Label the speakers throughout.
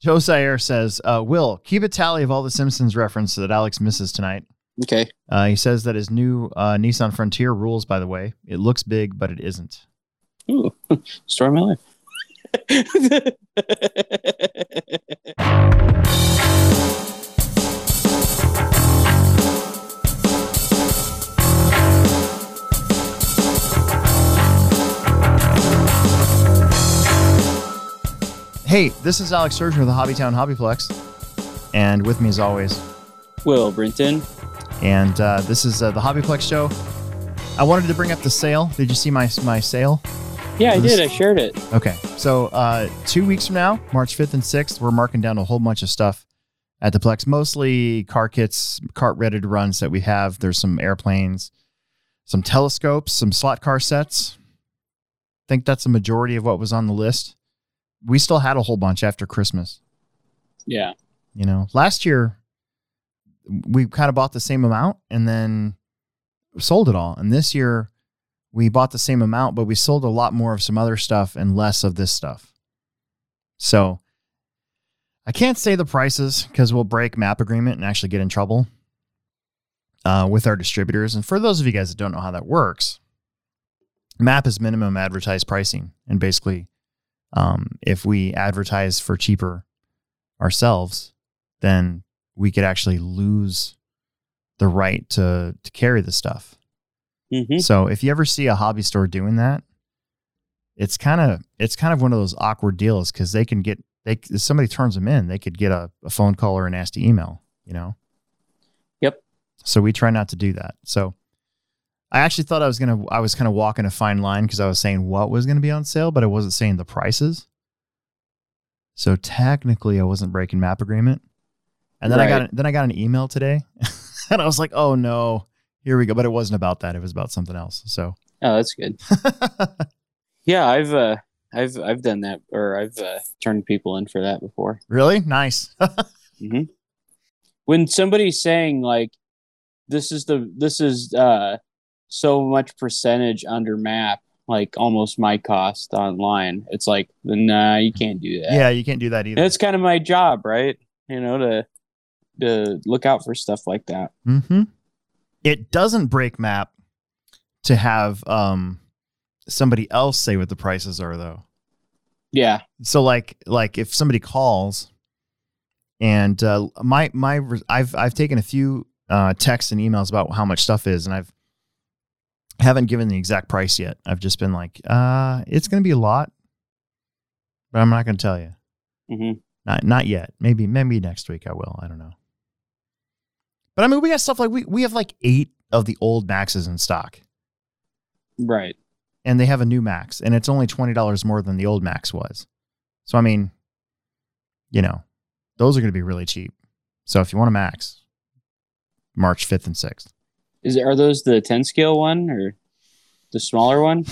Speaker 1: Joe Sayer says, uh, Will, keep a tally of all the Simpsons references that Alex misses tonight.
Speaker 2: Okay.
Speaker 1: Uh, he says that his new uh, Nissan Frontier rules, by the way. It looks big, but it isn't.
Speaker 2: Ooh, story of my life.
Speaker 1: Hey, this is Alex Sturgeon with the Hobbytown Hobbyplex. And with me, as always,
Speaker 2: Will Brinton.
Speaker 1: and uh, this is uh, the Hobbyplex show. I wanted to bring up the sale. Did you see my my sale?
Speaker 2: Yeah, I
Speaker 1: this-
Speaker 2: did. I shared it.
Speaker 1: Okay. So uh, two weeks from now, March 5th and 6th, we're marking down a whole bunch of stuff at the Plex, mostly car kits, cart ready to runs that we have. There's some airplanes, some telescopes, some slot car sets. I think that's the majority of what was on the list. We still had a whole bunch after Christmas.
Speaker 2: Yeah.
Speaker 1: You know, last year we kind of bought the same amount and then sold it all. And this year we bought the same amount, but we sold a lot more of some other stuff and less of this stuff. So I can't say the prices because we'll break map agreement and actually get in trouble uh, with our distributors. And for those of you guys that don't know how that works, map is minimum advertised pricing. And basically, um, if we advertise for cheaper ourselves, then we could actually lose the right to to carry the stuff.
Speaker 2: hmm
Speaker 1: So if you ever see a hobby store doing that, it's kind of it's kind of one of those awkward deals because they can get they if somebody turns them in, they could get a, a phone call or a nasty email, you know.
Speaker 2: Yep.
Speaker 1: So we try not to do that. So I actually thought I was gonna I was kind of walking a fine line because I was saying what was gonna be on sale, but I wasn't saying the prices. So technically, I wasn't breaking map agreement. And then I got then I got an email today, and I was like, oh no, here we go. But it wasn't about that. It was about something else. So
Speaker 2: Oh, that's good. Yeah, I've uh, I've I've done that, or I've uh, turned people in for that before.
Speaker 1: really nice.
Speaker 2: hmm When somebody's saying like, "This is the this is uh, so much percentage under map," like almost my cost online, it's like, nah, you can't do that.
Speaker 1: yeah, you can't do that either.
Speaker 2: And it's kind of my job, right? You know, to to look out for stuff like that.
Speaker 1: hmm It doesn't break map to have um somebody else say what the prices are though.
Speaker 2: Yeah.
Speaker 1: So like like if somebody calls and uh my my I've I've taken a few uh texts and emails about how much stuff is and I've haven't given the exact price yet. I've just been like, uh it's going to be a lot but I'm not going to tell you.
Speaker 2: hmm
Speaker 1: Not not yet. Maybe maybe next week I will. I don't know. But I mean, we got stuff like we we have like 8 of the old Maxes in stock
Speaker 2: Right.
Speaker 1: and they have a new Max and it's only $20 more than the old Max was. So I mean, you know, those are going to be really cheap. So if you want a Max, March 5th and 6th.
Speaker 2: Is are those the ten scale one or the smaller one?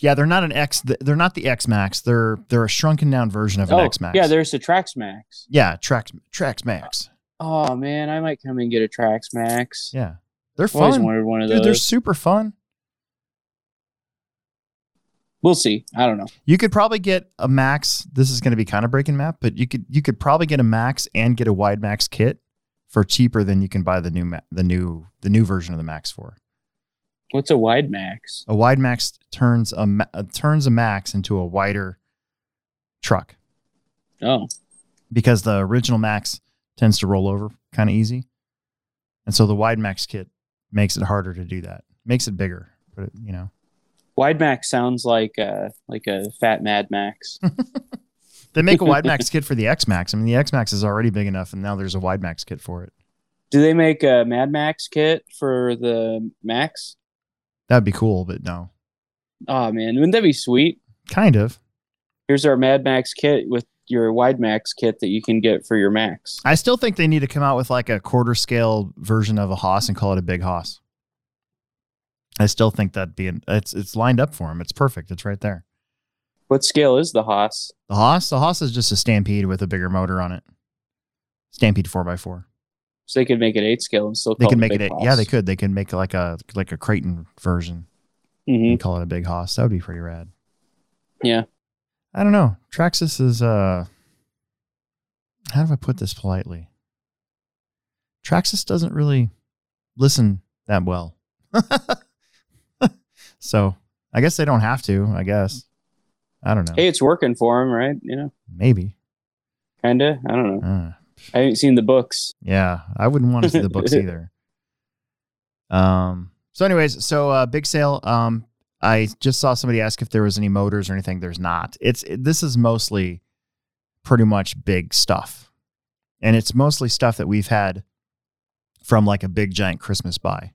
Speaker 1: Yeah, they're not an X they're not the X Max. They're they're a shrunken down version of an
Speaker 2: oh,
Speaker 1: X Max.
Speaker 2: yeah. There's the Trax Max.
Speaker 1: Yeah, Trax Trax Max.
Speaker 2: Oh man, I might come and get a Trax Max.
Speaker 1: Yeah. They're
Speaker 2: I've always
Speaker 1: fun.
Speaker 2: wanted one of
Speaker 1: Dude, they're super fun.
Speaker 2: We'll see. I don't know.
Speaker 1: You could probably get a max. This is going to be kind of breaking map, but you could you could probably get a max and get a wide max kit for cheaper than you can buy the new ma- the new the new version of the max for.
Speaker 2: What's a wide max?
Speaker 1: A wide max turns a ma- uh, turns a max into a wider truck
Speaker 2: Oh,
Speaker 1: because the original max tends to roll over kind of easy, and so the wide max kit makes it harder to do that. Makes it bigger, but it, you know.
Speaker 2: wide max sounds like uh like a fat Mad Max.
Speaker 1: They make a wide max kit for the X Max. I mean, the X Max is already big enough, and now there's a wide max kit for it.
Speaker 2: Do they make a Mad Max kit for the Max?
Speaker 1: That'd be cool, but no,
Speaker 2: Oh man, wouldn't that be sweet?
Speaker 1: kind of.
Speaker 2: Here's our Mad Max kit with your wide max kit that you can get for your Max.
Speaker 1: I still think they need to come out with like a quarter scale version of a Hoss and call it a big Hoss. I still think that'd be an, it's it's lined up for him. It's perfect. It's right there.
Speaker 2: What scale is the Hoss?
Speaker 1: The Hoss, the Hoss is just a Stampede with a bigger motor on it. Stampede four x four.
Speaker 2: So they could make it eight scale and still
Speaker 1: They could
Speaker 2: it
Speaker 1: make
Speaker 2: Big
Speaker 1: it.
Speaker 2: Hoss.
Speaker 1: Yeah, they could. They could make like a like a Kraton version
Speaker 2: Mhm.
Speaker 1: and call it a big Hoss. That would be pretty rad.
Speaker 2: Yeah.
Speaker 1: I don't know. Traxxas is uh how do I put this politely? Traxxas doesn't really listen that well. so I guess they don't have to, I guess. I don't know.
Speaker 2: Hey, it's working for him, right? You know,
Speaker 1: Maybe.
Speaker 2: kinda. I don't know.
Speaker 1: Uh,
Speaker 2: I haven't seen the books.
Speaker 1: yeah, I wouldn't want to see the books either. Um. So, anyways, so uh, big sale. Um, I just saw somebody ask if there was any motors or anything. There's not. It's this is mostly pretty much big stuff, and it's mostly stuff that we've had from like a big giant Christmas buy.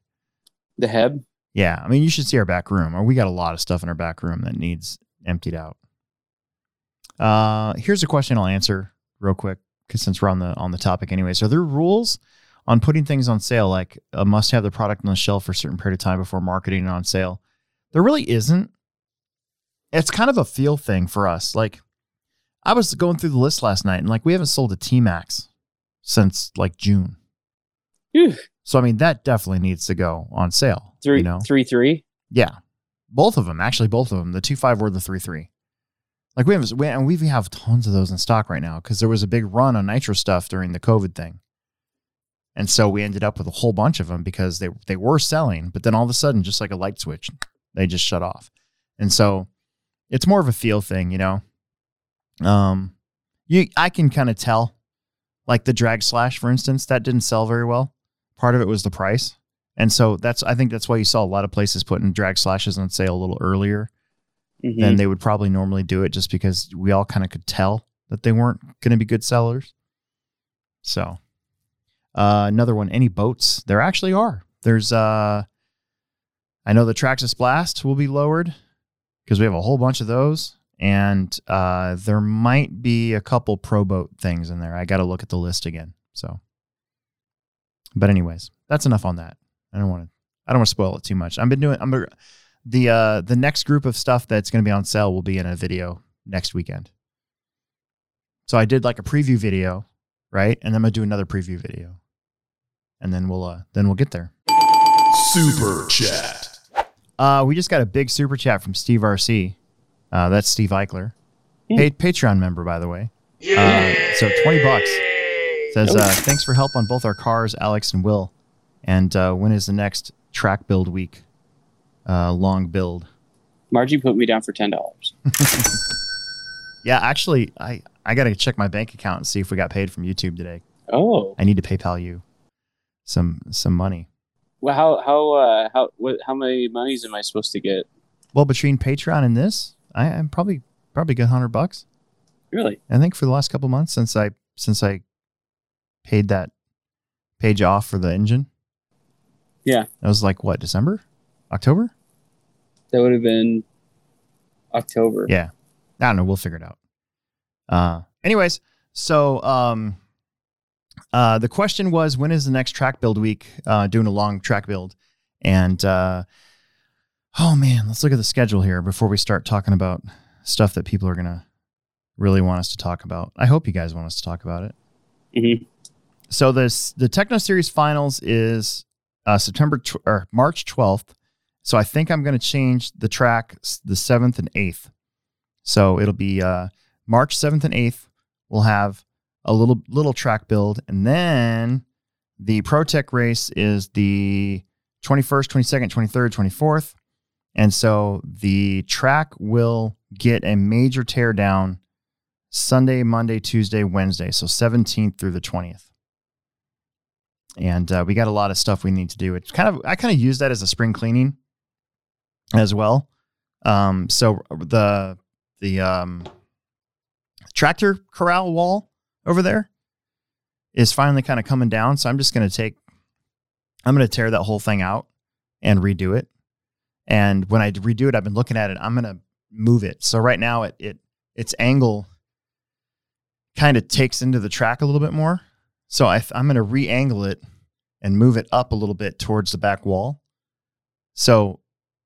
Speaker 2: The Heb.
Speaker 1: Yeah, I mean, you should see our back room. Or we got a lot of stuff in our back room that needs emptied out. Uh, here's a question I'll answer real quick because since we're on the on the topic anyway. So, are there rules on putting things on sale? Like, a must have the product on the shelf for a certain period of time before marketing it on sale. There really isn't. It's kind of a feel thing for us. Like, I was going through the list last night, and like, we haven't sold a T Max since like June. So, I mean, that definitely needs to go on sale.
Speaker 2: Three,
Speaker 1: you know?
Speaker 2: three, three.
Speaker 1: Yeah, both of them. Actually, both of them. The two five or the three three. Like we have, we, and we have tons of those in stock right now because there was a big run on nitro stuff during the COVID thing, and so we ended up with a whole bunch of them because they they were selling, but then all of a sudden, just like a light switch, they just shut off, and so it's more of a feel thing, you know. Um, you I can kind of tell, like the drag slash, for instance, that didn't sell very well. Part of it was the price. And so that's I think that's why you saw a lot of places putting drag slashes on sale a little earlier
Speaker 2: Mhm.
Speaker 1: than they would probably normally do it just because we all kind of could tell that they weren't going to be good sellers. So uh, another one, any boats? There actually are. There's uh I know the Traxxas Blast will be lowered because we have a whole bunch of those. And uh, there might be a couple pro boat things in there. I got to look at the list again. So, but anyways, that's enough on that. I don't want to. I don't want to spoil it too much. I've been doing. I'm the uh the next group of stuff that's going to be on sale will be in a video next weekend. So I did like a preview video, right? And then I'm gonna do another preview video, and then we'll uh then we'll get there.
Speaker 3: Super chat.
Speaker 1: Uh, we just got a big super chat from Steve RC. Uh, that's Steve Eichler, paid Patreon member by the way. Uh, so twenty bucks. Says uh, thanks for help on both our cars, Alex and Will. And uh, when is the next track build week? Uh, long build.
Speaker 2: Margie put me down for ten dollars.
Speaker 1: Yeah, actually, I I gotta check my bank account and see if we got paid from YouTube today.
Speaker 2: Oh,
Speaker 1: I need to PayPal you some some money.
Speaker 2: well, how how uh how what how many monies am I supposed to get?
Speaker 1: Well, between Patreon and this, I, I'm probably probably good hundred bucks.
Speaker 2: Really?
Speaker 1: I think for the last couple months since I since I paid that page off for the engine.
Speaker 2: Yeah.
Speaker 1: That was like what December, October.
Speaker 2: That would have been October.
Speaker 1: Yeah. I don't know. We'll figure it out. Uh, anyways, so um, uh, the question was, when is the next track build week? Uh, doing a long track build, and uh, oh man, let's look at the schedule here before we start talking about stuff that people are gonna really want us to talk about. I hope you guys want us to talk about it.
Speaker 2: Mhm.
Speaker 1: So this the Techno Series Finals is uh, September tw- or March twelfth. So I think I'm going to change the track the seventh and eighth. So it'll be uh, March seventh and eighth. We'll have a little little track build, and then the Pro Tech race is the twenty first, twenty second, twenty third, twenty fourth, and so the track will get a major tear down Sunday, Monday, Tuesday, Wednesday. So seventeenth through the twentieth and uh, we got a lot of stuff we need to do. It's kind of I kind of use that as a spring cleaning as well. Um, so the the um, tractor corral wall over there is finally kind of coming down. So I'm just gonna take I'm gonna tear that whole thing out and redo it. And when I redo it, I've been looking at it. I'm gonna move it. So right now it it its angle kind of takes into the track a little bit more. So I, I'm going to re-angle it and move it up a little bit towards the back wall. So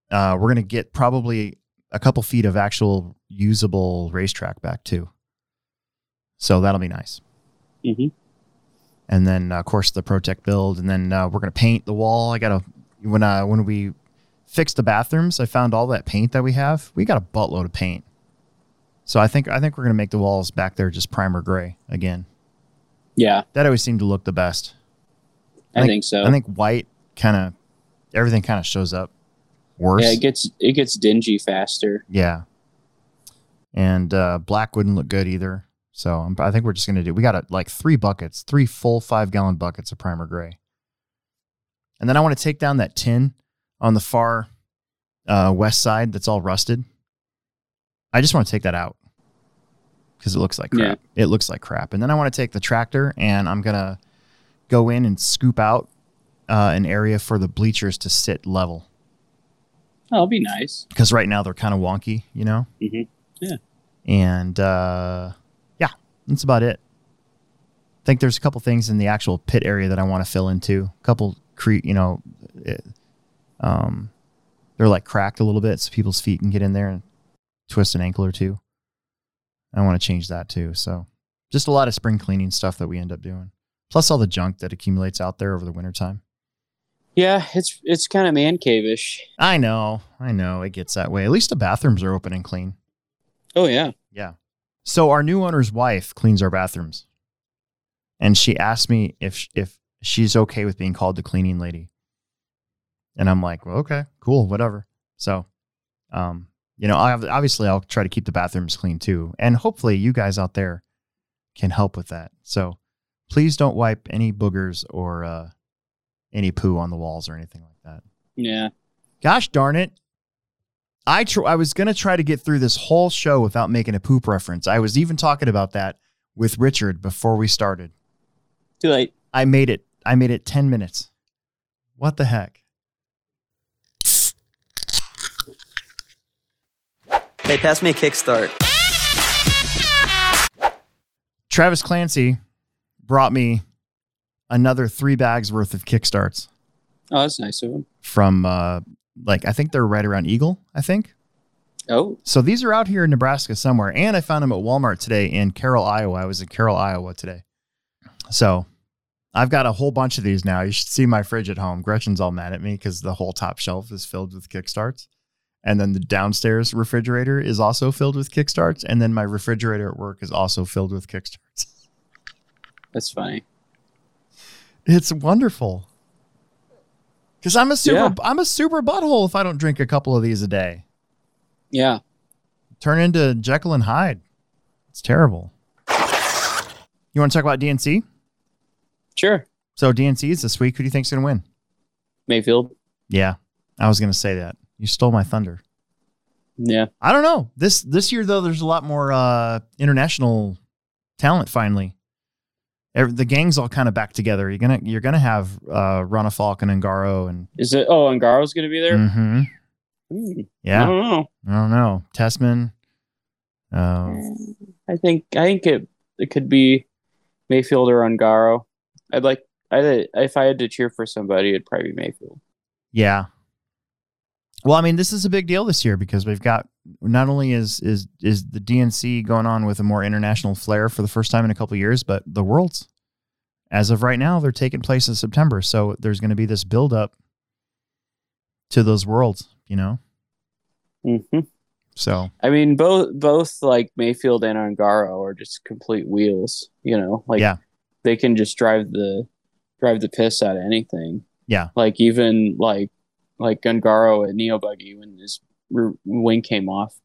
Speaker 1: uh, we're going to get probably a couple feet of actual usable racetrack back too. So that'll be nice.
Speaker 2: hmm
Speaker 1: And then uh, of course the ProTech build, and then uh, we're going to paint the wall. I got to when uh, when we fixed the bathrooms, I found all that paint that we have. We got a buttload of paint. So I think I think we're going to make the walls back there just primer gray again.
Speaker 2: Yeah,
Speaker 1: That always seemed to look the best.
Speaker 2: I,
Speaker 1: think-
Speaker 2: think so.
Speaker 1: I think white kind of everything kind of shows up worse.
Speaker 2: yeah, it gets it gets dingy faster.
Speaker 1: Yeah. And uh, black wouldn't look good either. So I'm, I think we're just gonna do. We got a, like three buckets, three full five gallon buckets of primer gray. And then I want to take down that tin on the far uh, west side that's all rusted. I just want to take that out because it looks like crap. It looks like crap. And then I want to take the tractor and I'm gonna go in and scoop out uh, an area for the bleachers to sit level
Speaker 2: Oh, it'll be nice.
Speaker 1: because right now they're kind of wonky, you know.
Speaker 2: Mhm. Yeah.
Speaker 1: And uh, yeah, that's about it. I think there's a couple things in the actual pit area that I want to fill into. A couple, cre- you know, it, um, they're like cracked a little bit, so people's feet can get in there and twist an ankle or two. I want to change that too. So just a lot of spring cleaning stuff that we end up doing, plus all the junk that accumulates out there over the wintertime.
Speaker 2: Yeah, it's it's kind of man cave-ish.
Speaker 1: I know, I know, it gets that way. At least the bathrooms are open and clean.
Speaker 2: Oh yeah.
Speaker 1: Yeah. So our new owner's wife cleans our bathrooms, and she asked me if if she's okay with being called the cleaning lady. And I'm like, well, okay, cool, whatever. So, um, you know, I obviously I'll try to keep the bathrooms clean too, and hopefully you guys out there can help with that. So, please don't wipe any boogers or uh, any poo on the walls or anything like that.
Speaker 2: Yeah.
Speaker 1: Gosh darn it. I tr- I was going to try to get through this whole show without making a poop reference. I was even talking about that with Richard before we started.
Speaker 2: Too late.
Speaker 1: I made it. I made it 10 minutes. What the heck?
Speaker 4: Hey, pass me a kickstart.
Speaker 1: Travis Clancy brought me another 3 bags worth of kickstarts
Speaker 2: Oh, that's nice of him.
Speaker 1: from uh like I think they're right around Eagle, I think.
Speaker 2: Oh,
Speaker 1: So these are out here in Nebraska somewhere, and I found them at Walmart today in Carroll, Iowa. I was in Carroll, Iowa today. So I've got a whole bunch of these now. You should see my fridge at home. Gretchen's all mad at me because the whole top shelf is filled with kickstarts. And then the downstairs refrigerator is also filled with kickstarts. And then my refrigerator at work is also filled with kickstarts.
Speaker 2: that's funny.
Speaker 1: It's wonderful. Cause I'm a super
Speaker 2: Yeah.
Speaker 1: I'm a super butthole if I don't drink a couple of these a day.
Speaker 2: Yeah.
Speaker 1: turn into Jekyll and Hyde. It's terrible. You want to talk about DNC?
Speaker 2: Sure.
Speaker 1: So DNC is this week. Who do you think's going to win?
Speaker 2: Maifield.
Speaker 1: Yeah, I was going to say that. You stole my thunder.
Speaker 2: Yeah.
Speaker 1: I don't know. This this year though, there's a lot more uh, international talent. Finally, Every, the gang's all kind of back together. You're gonna you're gonna have uh, Ronnefalk and Garo and
Speaker 2: Is it? Oh, Ongaro's going to be there.
Speaker 1: Mhm.
Speaker 2: Hmm.
Speaker 1: Yeah.
Speaker 2: I don't know.
Speaker 1: I don't know. Tessmann. Um,
Speaker 2: I think I think it it could be Maifield or Ongaro. I'd like I if I had to cheer for somebody, it'd probably be Maifield.
Speaker 1: Yeah. Well, I mean, this is a big deal this year because we've got not only is is is the DNC going on with a more international flair for the first time in a couple of years, but the worlds, as of right now, they're taking place in September. So there's going to be this build up to those worlds, you know.
Speaker 2: hmm
Speaker 1: So
Speaker 2: I mean, both both like Maifield and Ongaro are just complete wheels. You know, like
Speaker 1: Yeah.
Speaker 2: they can just drive the drive the piss out of anything.
Speaker 1: Yeah.
Speaker 2: like even like like Gungaro at Neo Buggy when his r- wing came off,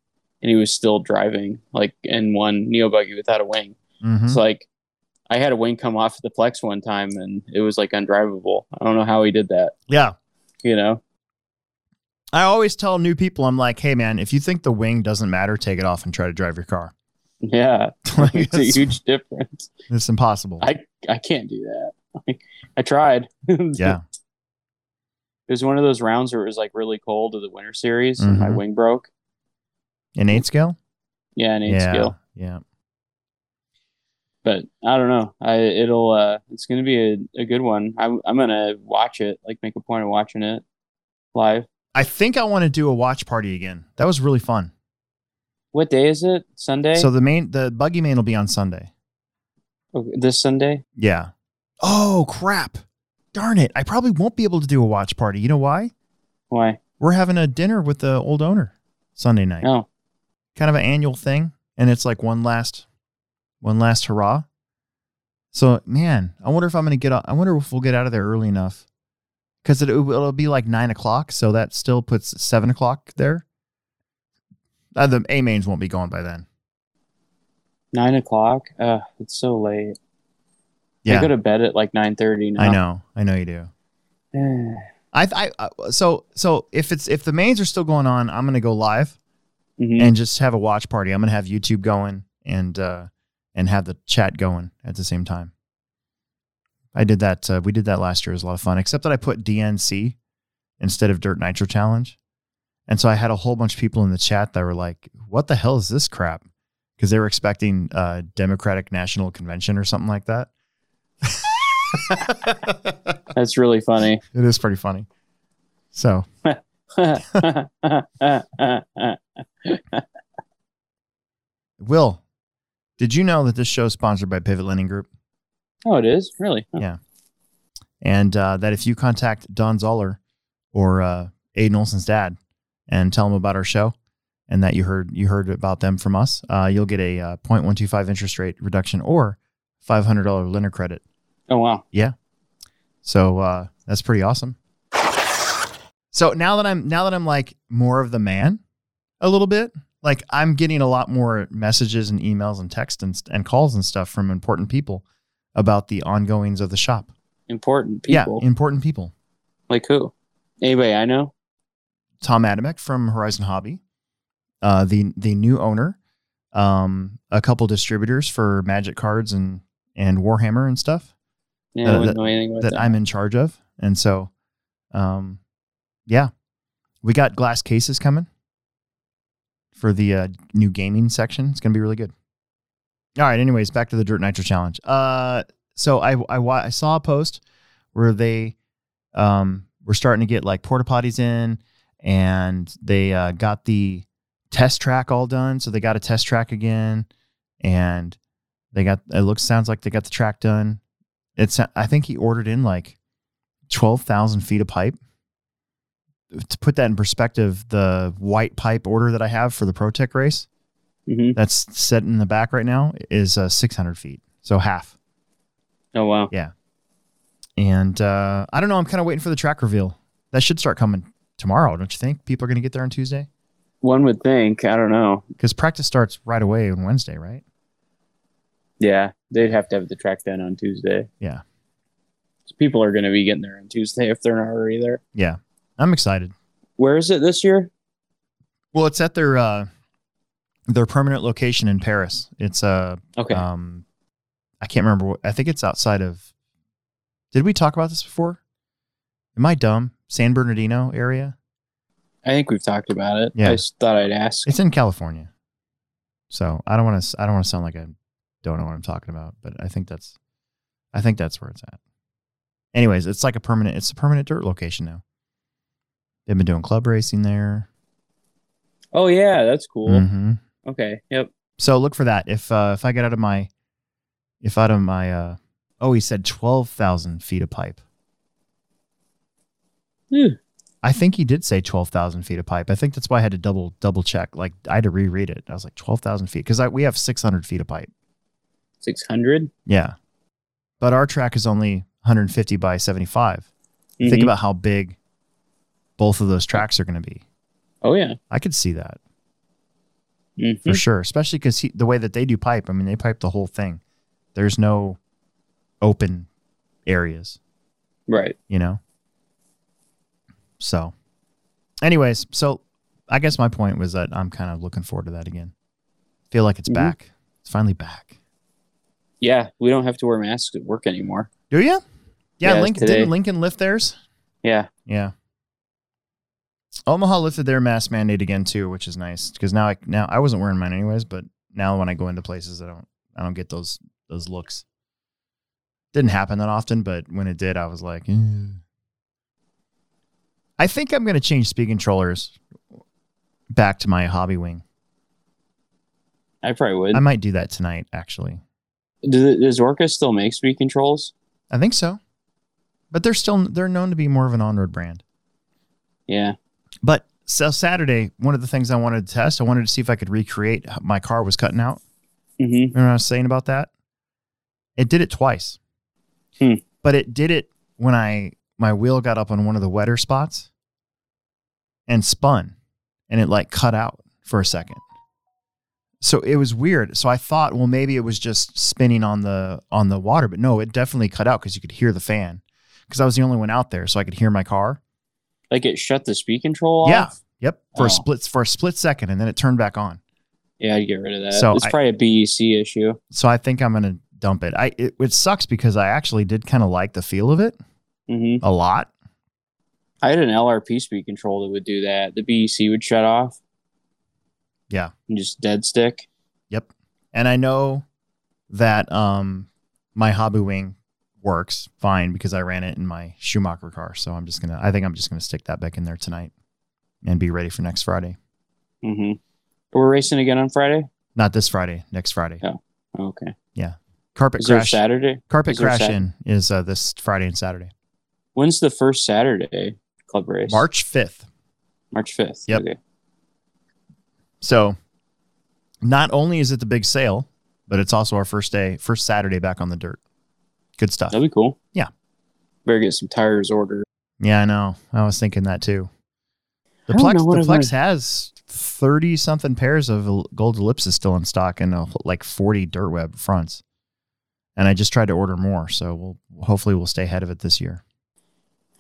Speaker 2: and he was still driving like in one Neo Buggy without a wing.
Speaker 1: mhm.
Speaker 2: It's like I had a wing come off the Plex one time, and it was like undrivable. I don't know how he did that.
Speaker 1: yeah,
Speaker 2: You know.
Speaker 1: I always tell new people, I'm like, hey man, if you think the wing doesn't matter, take it off and try to drive your car.
Speaker 2: Yeah,
Speaker 1: Like,
Speaker 2: it's a huge difference.
Speaker 1: it's impossible.
Speaker 2: I I can't do that. Like, I tried.
Speaker 1: yeah,
Speaker 2: it was one of those rounds where it was like really cold of the winter series, and my
Speaker 1: Mhm.
Speaker 2: wing broke.
Speaker 1: in eight scale.
Speaker 2: Yeah, an eight
Speaker 1: yeah,
Speaker 2: scale.
Speaker 1: yeah.
Speaker 2: But I don't know. I it'll uh it's gonna be a, a good one. I'm I'm gonna watch it. Like make a point of watching it live.
Speaker 1: I think I want to do a watch party again. That was really fun.
Speaker 2: What day is it? Sunday.
Speaker 1: So the main the buggy main will be on Sunday.
Speaker 2: Okay, this Sunday.
Speaker 1: Yeah. Oh crap. Darn it. I probably won't be able to do a watch party. You know why?
Speaker 2: Why?
Speaker 1: We're having a dinner with the old owner Sunday night.
Speaker 2: Oh,
Speaker 1: Kind of an annual thing. And it's like one last one last hurrah. So man, I wonder if I'm gonna get. out- I wonder if we'll get out of there early enough, because it, it'll be like nine o'clock. So that still puts seven o'clock there. Uh, the A mains won't be gone by then.
Speaker 2: Nine o'clock. Uh, it's so late. I go to bed at like nine thirty.
Speaker 1: I know. I know you do. I, I, I so so if it's if the mains are still going on, I'm gonna go live
Speaker 2: Mhm.
Speaker 1: and just have a watch party. I'm gonna have YouTube going and uh and have the chat going at the same time. I did that. Uh, we did that last year. It was a lot of fun. Except that I put DNC instead of Dirt Nitro Challenge, and so I had a whole bunch of people in the chat that were like, "What the hell is this crap?" Because they were expecting uh, Democratic National Convention or something like that.
Speaker 2: That's really funny.
Speaker 1: it is pretty funny. So Will, did you know that this show is sponsored by Pivot Lending Group?
Speaker 2: oh, it is really. Huh.
Speaker 1: Yeah. And uh, that if you contact Don Zoller or uh, Aiden Olson's dad and tell them about our show and that you heard you heard about them from us, uh, you'll get a uh, 0.125 interest rate reduction or $500 lender credit.
Speaker 2: Oh wow. Yeah.
Speaker 1: So uh, that's pretty awesome. So now that I'm now that I'm like more of the man, a little bit, like I'm getting a lot more messages and emails and texts and, and calls and stuff from important people about the ongoings of the shop.
Speaker 2: Important people.
Speaker 1: Yeah, important people.
Speaker 2: Like who? Anybody I know?
Speaker 1: Tom Adamek from Horizon Hobby, uh, the the new owner, um, a couple distributors for Magic cards and and Warhammer and stuff.
Speaker 2: Yeah,
Speaker 1: Uh,
Speaker 2: I wouldn't know anything about
Speaker 1: that
Speaker 2: that.
Speaker 1: I'm in charge of. And so, um, yeah, we got glass cases coming for the uh, new gaming section. It's going to be really good. All right. Anyways, back to the Dirt Nitro Challenge. Uh, so I, I, I saw a post where they um, were starting to get like porta potties in and they uh, got the test track all done. So they got a test track again and they got, it looks, sounds like they got the track done it's I think he ordered in like twelve thousand feet of pipe. To put that in perspective, the white pipe order that I have for the ProTech race
Speaker 2: hmm
Speaker 1: that's set in the back right now is uh, six hundred feet, so half.
Speaker 2: Oh wow.
Speaker 1: Yeah, and uh, I don't know. I'm kind of waiting for the track reveal. That should start coming tomorrow, don't you think? People are going to get there on Tuesday
Speaker 2: One would think. I don't know.
Speaker 1: because practice starts right away on Wednesday, right?
Speaker 2: Yeah, they'd have to have the track done on Tuesday.
Speaker 1: Yeah.
Speaker 2: So people are going to be getting there on Tuesday if they're not already there.
Speaker 1: Yeah, I'm excited.
Speaker 2: Where is it this year?
Speaker 1: Well, it's at their uh, their permanent location in Paris. It's uh,
Speaker 2: Okay.
Speaker 1: Um, I can't remember. What, I think it's outside of. Did we talk about this before? Am I dumb? San Bernardino area.
Speaker 2: I think we've talked about it.
Speaker 1: Yeah.
Speaker 2: I just thought I'd ask.
Speaker 1: It's in California. So I don't want to. I don't want to sound like I don't know what I'm talking about, but I think that's. I think that's where it's at. Anyways, it's like a permanent. It's a permanent dirt location now. They've been doing club racing there.
Speaker 2: Oh yeah, that's cool.
Speaker 1: hmm
Speaker 2: Okay. Yep.
Speaker 1: So look for that. If uh, if I get out of my, if out of my, uh, oh, he said twelve thousand feet of pipe.
Speaker 2: Hmm.
Speaker 1: I think he did say twelve thousand feet of pipe. I think that's why I had to double double check. Like I had to reread it. I was like twelve thousand feet because we have six hundred feet of pipe.
Speaker 2: Six hundred.
Speaker 1: Yeah, but our track is only one hundred fifty by 75.
Speaker 2: Mm-hmm.
Speaker 1: Think about how big both of those tracks are going to be.
Speaker 2: Oh yeah.
Speaker 1: I could see that
Speaker 2: Mhm.
Speaker 1: for sure, especially because the way that they do pipe. I mean, they pipe the whole thing. There's no open areas.
Speaker 2: Right.
Speaker 1: you know? So, anyways, so I guess my point was that I'm kind of looking forward to that again. Feel like it's
Speaker 2: Mhm.
Speaker 1: back. It's finally back.
Speaker 2: Yeah, we don't have to wear masks at work anymore.
Speaker 1: Do you? Yeah,
Speaker 2: Yeah,
Speaker 1: Lincoln didn't Lincoln lift theirs?
Speaker 2: Yeah.
Speaker 1: Yeah. Omaha lifted their mask mandate again too, which is nice because now I now I wasn't wearing mine anyways, but now when I go into places, I don't I don't get those those looks. Didn't happen that often, but when it did, I was like, eh. I think I'm gonna change speed controllers back to my Hobbywing.
Speaker 2: I probably would.
Speaker 1: I might do that tonight, actually.
Speaker 2: Does, does Orca still make speed controls?
Speaker 1: I think so, but they're still they're known to be more of an on-road brand.
Speaker 2: Yeah.
Speaker 1: But so Saturday, one of the things I wanted to test, I wanted to see if I could recreate how my car was cutting out.
Speaker 2: Mm-hmm.
Speaker 1: Remember what I was saying about that? It did it twice.
Speaker 2: Hmm.
Speaker 1: But it did it when I my wheel got up on one of the wetter spots and spun and it like cut out for a second. So it was weird. So I thought, well, maybe it was just spinning on the on the water, but no, it definitely cut out because you could hear the fan. Because I was the only one out there, so I could hear my car.
Speaker 2: Like it shut the speed control
Speaker 1: Yeah.
Speaker 2: off.
Speaker 1: Yep. For
Speaker 2: Oh.
Speaker 1: a split for a split second, and then it turned back on.
Speaker 2: Yeah, I'd get rid of that.
Speaker 1: So
Speaker 2: it's
Speaker 1: I-
Speaker 2: probably a BEC issue.
Speaker 1: So I think I'm gonna dump it. I it, it sucks because I actually did kind of like the feel of it
Speaker 2: hmm
Speaker 1: a lot.
Speaker 2: I had an LRP speed control that would do that. The BEC would shut off.
Speaker 1: Yeah.
Speaker 2: And just dead stick.
Speaker 1: Yep. And I know that um my Hobbywing works fine because I ran it in my Schumacher car. So I'm just gonna I think I'm just gonna stick that back in there tonight and be ready for next Friday.
Speaker 2: Mm hmm We're racing again on Friday.
Speaker 1: Not this Friday, next Friday.
Speaker 2: Yeah. Okay. Yeah.
Speaker 1: Carpet
Speaker 2: Is
Speaker 1: crash.
Speaker 2: Saturday?
Speaker 1: Carpet
Speaker 2: is
Speaker 1: crash in is uh, this Friday and Saturday.
Speaker 2: When's the first Saturday club race?
Speaker 1: March 5th.
Speaker 2: March fifth.
Speaker 1: Yep.
Speaker 2: Okay.
Speaker 1: So not only is it the big sale, but it's also our first day, first Saturday back on the dirt. Good stuff.
Speaker 2: That'd be cool.
Speaker 1: Yeah.
Speaker 2: Better get some tires ordered.
Speaker 1: Yeah, I know. I was thinking that too. The Plex, the
Speaker 2: I
Speaker 1: has thirty something pairs of gold ellipses still in stock and uh, like forty dirt web fronts. And I just tried to order more, so we'll hopefully we'll stay ahead of it this year.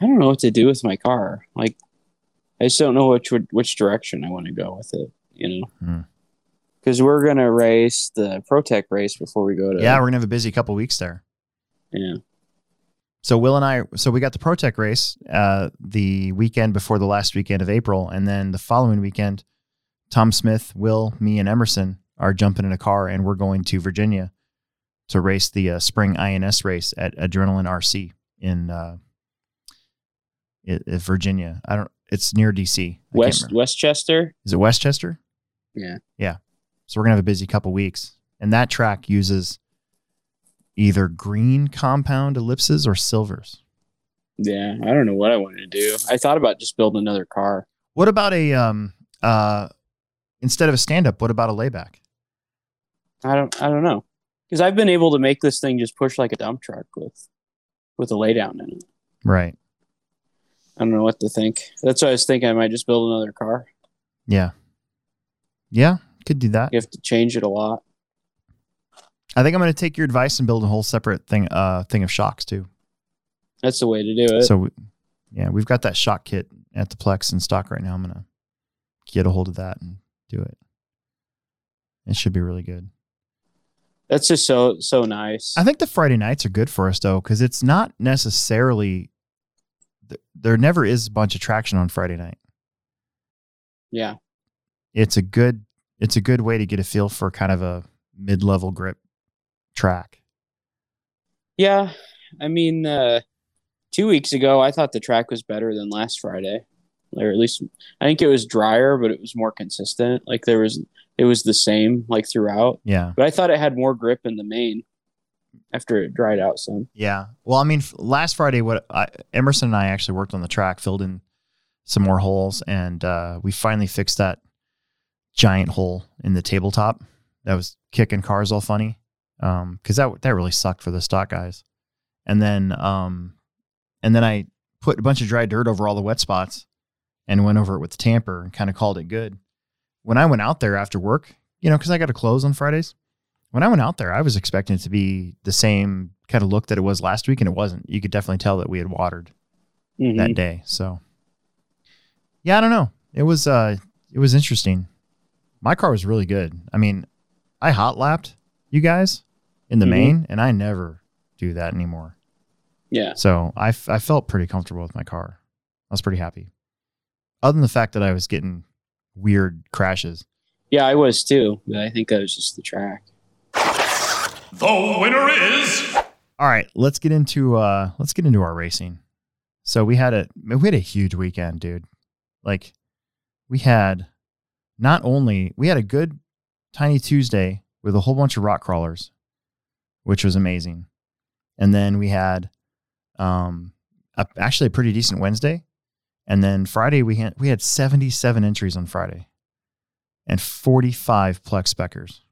Speaker 2: I don't know what to do with my car. Like, I just don't know which which direction I want to go with it. You know,
Speaker 1: Hmm.
Speaker 2: because we're gonna race the ProTech race before we go to.
Speaker 1: Yeah, we're gonna have a busy couple weeks there.
Speaker 2: yeah.
Speaker 1: So Will and I, so we got the ProTech race uh, the weekend before the last weekend of April, and then the following weekend, Tom Smith, Will, me, and Emerson are jumping in a car, and we're going to Virginia to race the uh, spring INS race at Adrenaline RC in uh, Virginia. I don't. It's near DC. I
Speaker 2: West. Westchester.
Speaker 1: Is it Westchester?
Speaker 2: Yeah.
Speaker 1: Yeah. So we're gonna have a busy couple weeks, and that track uses either green compound ellipses or silvers.
Speaker 2: Yeah, I don't know what I wanted to do. I thought about just building another car.
Speaker 1: What about a um uh instead of a stand up, what about a layback?
Speaker 2: I don't. I don't know because I've been able to make this thing just push like a dump truck with with a laydown in it.
Speaker 1: Right.
Speaker 2: I don't know what to think. That's why I was thinking I might just build another car.
Speaker 1: Yeah. Yeah, could do that.
Speaker 2: You have to change it a lot.
Speaker 1: I think I'm gonna take your advice and build a whole separate thing uh thing of shocks too.
Speaker 2: That's the way to do it.
Speaker 1: So we, yeah, we've got that shock kit at the Plex in stock right now. I'm gonna get a hold of that and do it. It should be really good.
Speaker 2: That's just so so nice.
Speaker 1: I think the Friday nights are good for us though, because it's not necessarily th- there never is a bunch of traction on Friday night.
Speaker 2: yeah.
Speaker 1: It's a good it's a good way to get a feel for kind of a mid level grip track.
Speaker 2: Yeah. I mean, uh, two weeks ago, I thought the track was better than last Friday, or at least I think it was drier, but it was more consistent. Like there was, it was the same like throughout,
Speaker 1: Yeah.
Speaker 2: but I thought it had more grip in the main after it dried out some.
Speaker 1: Yeah. Well, I mean, f- last Friday, what I, Emerson and I actually worked on the track, filled in some more holes, and uh, we finally fixed that giant hole in the tabletop that was kicking cars all funny. Um, because that that really sucked for the stock guys. And then, um, and then I put a bunch of dry dirt over all the wet spots, and went over it with the tamper and kind of called it good. When I went out there after work, you know, because I got to close on Fridays when I went out there, I was expecting it to be the same kind of look that it was last week, and it wasn't. You could definitely tell that we had watered
Speaker 2: Mhm.
Speaker 1: that day. So, yeah, I don't know. It was uh, it was interesting. My car was really good. I mean, I hot lapped you guys in the
Speaker 2: Mhm.
Speaker 1: main, and I never do that anymore.
Speaker 2: Yeah.
Speaker 1: So I, f- I felt pretty comfortable with my car. I was pretty happy. Other than the fact that I was getting weird crashes.
Speaker 2: Yeah, I was too, but I think that was just the track.
Speaker 3: The winner is
Speaker 1: All right, let's get into uh let's get into our racing. So we had a we had a huge weekend, dude. Like we had not only we had a good tiny Tuesday with a whole bunch of rock crawlers, which was amazing. And then we had um a, actually a pretty decent Wednesday. And then Friday we had we had 77 entries on Friday and 45 plex speckers.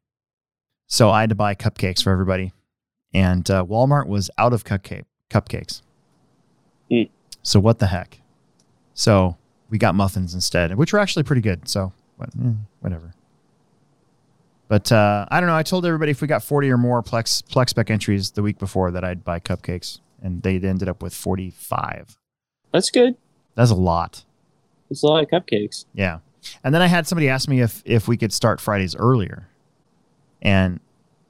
Speaker 1: So I had to buy cupcakes for everybody and uh, Walmart was out of cupcake cupcakes.
Speaker 2: Hmm.
Speaker 1: So what the heck? So we got muffins instead, which were actually pretty good. So what, eh, whatever. But uh, I don't know. I told everybody if we got 40 or more Plex Plex spec entries the week before that I'd buy cupcakes, and they ended up with 45.
Speaker 2: That's good.
Speaker 1: That's a lot.
Speaker 2: It's a lot of cupcakes.
Speaker 1: Yeah. And then I had somebody ask me if if we could start Fridays earlier. And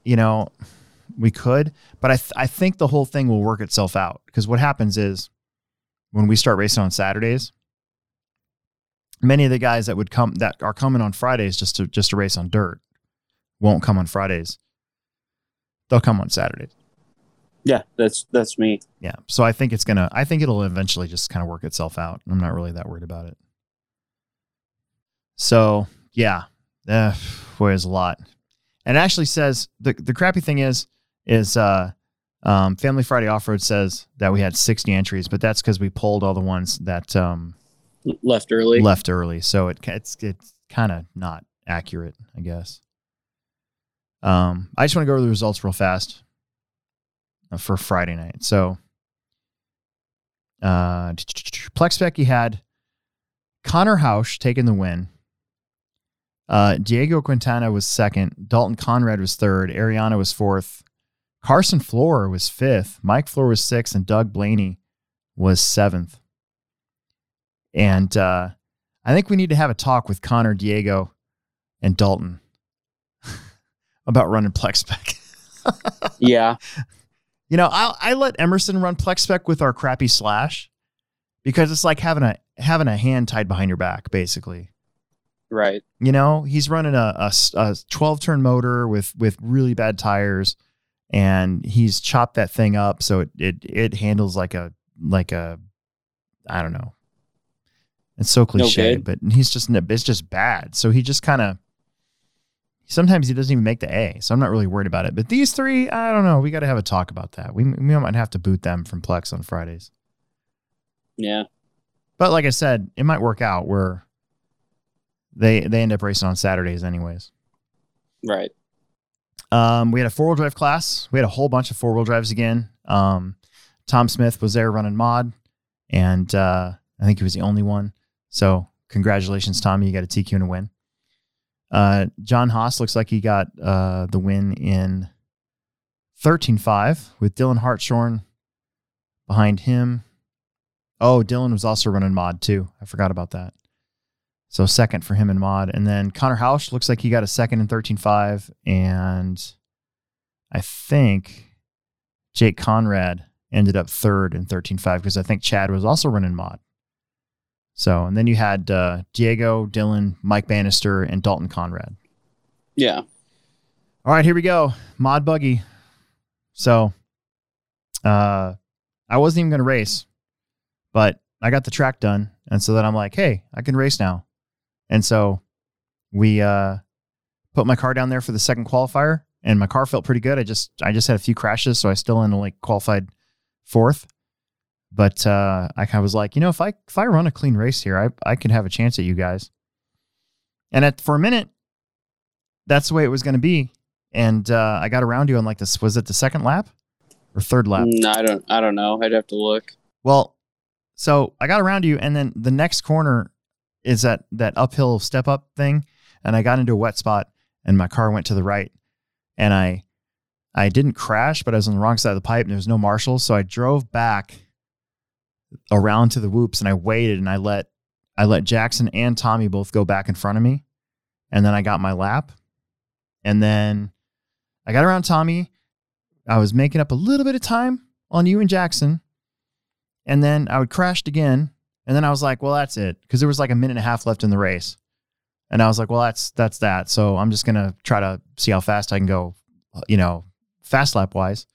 Speaker 1: you know, we could, but I th- I think the whole thing will work itself out because what happens is when we start racing on Saturdays, many of the guys that would come that are coming on Fridays just to just to race on dirt won't come on Fridays. They'll come on Saturdays.
Speaker 2: Yeah, that's that's me.
Speaker 1: Yeah. So I think it's gonna I think it'll eventually just kind of work itself out. I'm not really that worried about it. So yeah. Uh, boy, a lot. And actually says the the crappy thing is is uh um Family Friday Off Road says that we had 60 entries, but that's because we pulled all the ones that um
Speaker 2: Left early.
Speaker 1: left early. So it it's it's kind of not accurate, I guess. Um, I just want to go over the results real fast uh, for Friday night. So, uh, Plex Becky had Connor Hausch taking the win. Uh, Diego Quintana was second. Dalton Conrad was third. Ariana was fourth. Carson Floor was fifth. Mike Floor was sixth, and Doug Blaney was seventh. And uh, I think we need to have a talk with Connor, Diego, and Dalton about running Plex Spec.
Speaker 2: Yeah.
Speaker 1: You know, I I let Emerson run Plex Spec with our crappy slash because it's like having a having a hand tied behind your back, basically.
Speaker 2: Right.
Speaker 1: You know, he's running a, a, 12 turn motor with with really bad tires, and he's chopped that thing up so it it it handles like a like a I don't know. It's so cliche,
Speaker 2: good.
Speaker 1: but he's just it's just bad. So he just kind of sometimes he doesn't even make the A. So I'm not really worried about it. But these three, I don't know. We got to have a talk about that. We we might have to boot them from Plex on Fridays.
Speaker 2: Yeah.
Speaker 1: But like I said, it might work out where they they end up racing on Saturdays anyways.
Speaker 2: Right.
Speaker 1: Um, we had a four wheel drive class. We had a whole bunch of four wheel drives again. Um, Tom Smith was there running mod, and uh, I think he was the only one. So congratulations, Tommy! You got a TQ and a win. Uh, John Haas looks like he got uh, the win in 13.5 with Dylan Hartshorn behind him. Oh, Dylan was also running mod too. I forgot about that. So second for him in mod. And then Connor Hausch looks like he got a second in 13.5. And I think Jake Conrad ended up third in 13.5 because I think Chad was also running mod. So, and then you had uh, Diego, Dylan, Mike Bannister, and Dalton Conrad.
Speaker 2: Yeah.
Speaker 1: All right, here we go. Mod buggy. So, uh, I wasn't even going to race, but I got the track done. And so then I'm like, hey, I can race now. And so we uh, put my car down there for the second qualifier, and my car felt pretty good. I just I just had a few crashes, so I still only qualified fourth. But uh, I kind of was like, you know, if I if I run a clean race here, I I could have a chance at you guys. And at for a minute, that's the way it was going to be. And uh, I got around you on like this. Was it the second lap or third lap?
Speaker 2: No, I don't. I don't know. I'd have to look.
Speaker 1: Well, so I got around you, and then the next corner is that that uphill step up thing, and I got into a wet spot, and my car went to the right, and I I didn't crash, but I was on the wrong side of the pipe, and there was no marshals, so I drove back around to the whoops, and I waited, and I let I let Jackson and Tommy both go back in front of me, and then I got my lap, and then I got around Tommy. I was making up a little bit of time on you and Jackson and then I would crashed again. And then I was like, well, that's it. Cause there was like a minute and a half left in the race. And I was like, well, that's, that's that. So I'm just going to try to see how fast I can go, you know, fast lap wise.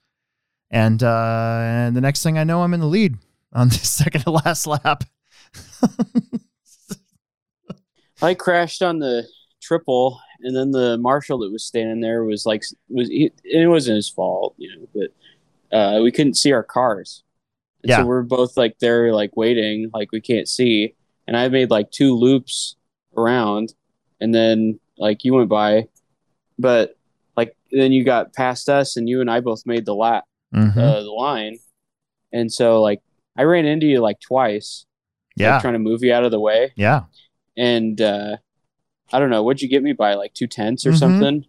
Speaker 1: And, uh, and the next thing I know, I'm in the lead on the second to last lap.
Speaker 2: I crashed on the triple, and then the marshal that was standing there was like, was he, it wasn't his fault, you know, but uh, we couldn't see our cars. And
Speaker 1: Yeah.
Speaker 2: So we're both like there, like waiting, like we can't see. And I made like two loops around, and then like you went by, but like then you got past us, and you and I both made the lap,
Speaker 1: Mhm.
Speaker 2: uh, the line, and so like I ran into you like twice,
Speaker 1: Yeah.
Speaker 2: like, trying to move you out of the way,
Speaker 1: yeah.
Speaker 2: and uh, I don't know, what'd you get me by like two tenths or
Speaker 1: Mhm.
Speaker 2: something?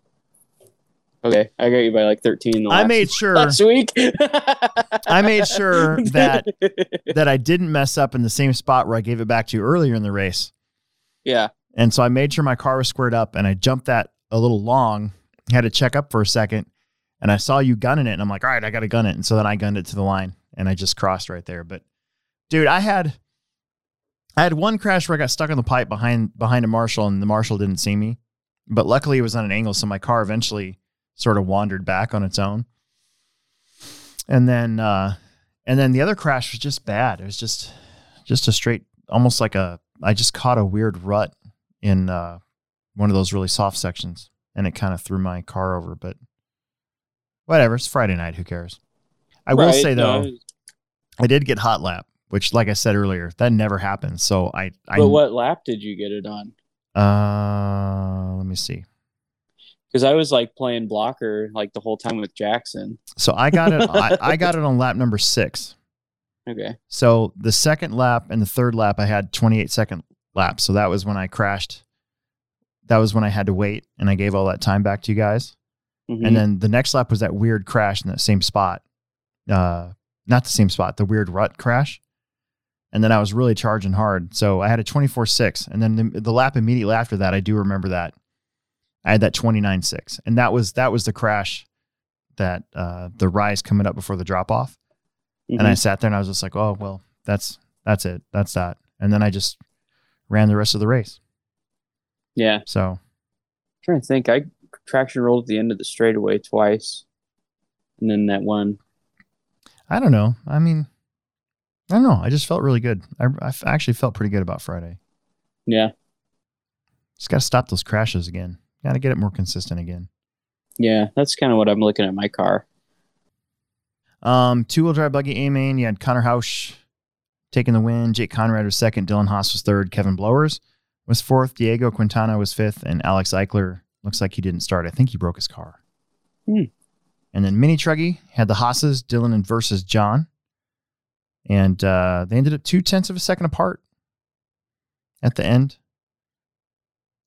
Speaker 2: Okay, I got you by like thirteen.
Speaker 1: I made sure
Speaker 2: last week.
Speaker 1: I made sure that that I didn't mess up in the same spot where I gave it back to you earlier in the race.
Speaker 2: yeah,
Speaker 1: And so I made sure my car was squared up and I jumped that a little long, had to check up for a second, and I saw you gunning it and I'm like, all right, I gotta gun it. And so then I gunned it to the line and I just crossed right there. But dude, I had I had one crash where I got stuck on the pipe behind behind a marshal and the marshal didn't see me. But luckily it was on an angle, so my car eventually sort of wandered back on its own. And then uh and then the other crash was just bad. It was just just a straight almost like a I just caught a weird rut in uh one of those really soft sections and it kind of threw my car over, but whatever, it's Friday night, who cares? I will say though,
Speaker 2: no,
Speaker 1: I did get hot lap, which like I said earlier, that never happens. So I I
Speaker 2: but what lap did you get it on?
Speaker 1: uh let me see.
Speaker 2: Because I was like playing blocker like the whole time with Jackson.
Speaker 1: So I got it I, I got it on lap number 6.
Speaker 2: Okay.
Speaker 1: So the second lap and the third lap, I had 28 second laps. So that was when I crashed. That was when I had to wait, and I gave all that time back to you guys.
Speaker 2: Mhm.
Speaker 1: And then the next lap was that weird crash in that same spot. Uh, not the same spot, the weird rut crash. And then I was really charging hard. So I had a 24 6. And then the, the lap immediately after that, I do remember that. I had that 29 6. And that was that was the crash that uh, the rise coming up before the drop off. And I
Speaker 2: Mhm.
Speaker 1: sat there and I was just like, oh, well, that's that's it. That's that. And then I just ran the rest of the race.
Speaker 2: yeah,
Speaker 1: So
Speaker 2: trying to think. I traction rolled at the end of the straightaway twice, and then that one.
Speaker 1: I don't know. I mean, I don't know. I just felt really good. I actually felt pretty good about Friday.
Speaker 2: Yeah,
Speaker 1: Just got to stop those crashes again. Got to get it more consistent again.
Speaker 2: yeah, that's kind of what I'm looking at my car.
Speaker 1: Um, two wheel drive buggy A main. You had Connor Hausch taking the win. Jake Conrad was second. Dylan Hoss was third. Kevin Blowers was fourth. Diego Quintana was fifth. And Alex Eichler looks like he didn't start. I think he broke his car.
Speaker 2: Hmm.
Speaker 1: And then Mini Truggy had the Hoss's, Dylan and versus John. And uh, they ended up two tenths of a second apart at the end.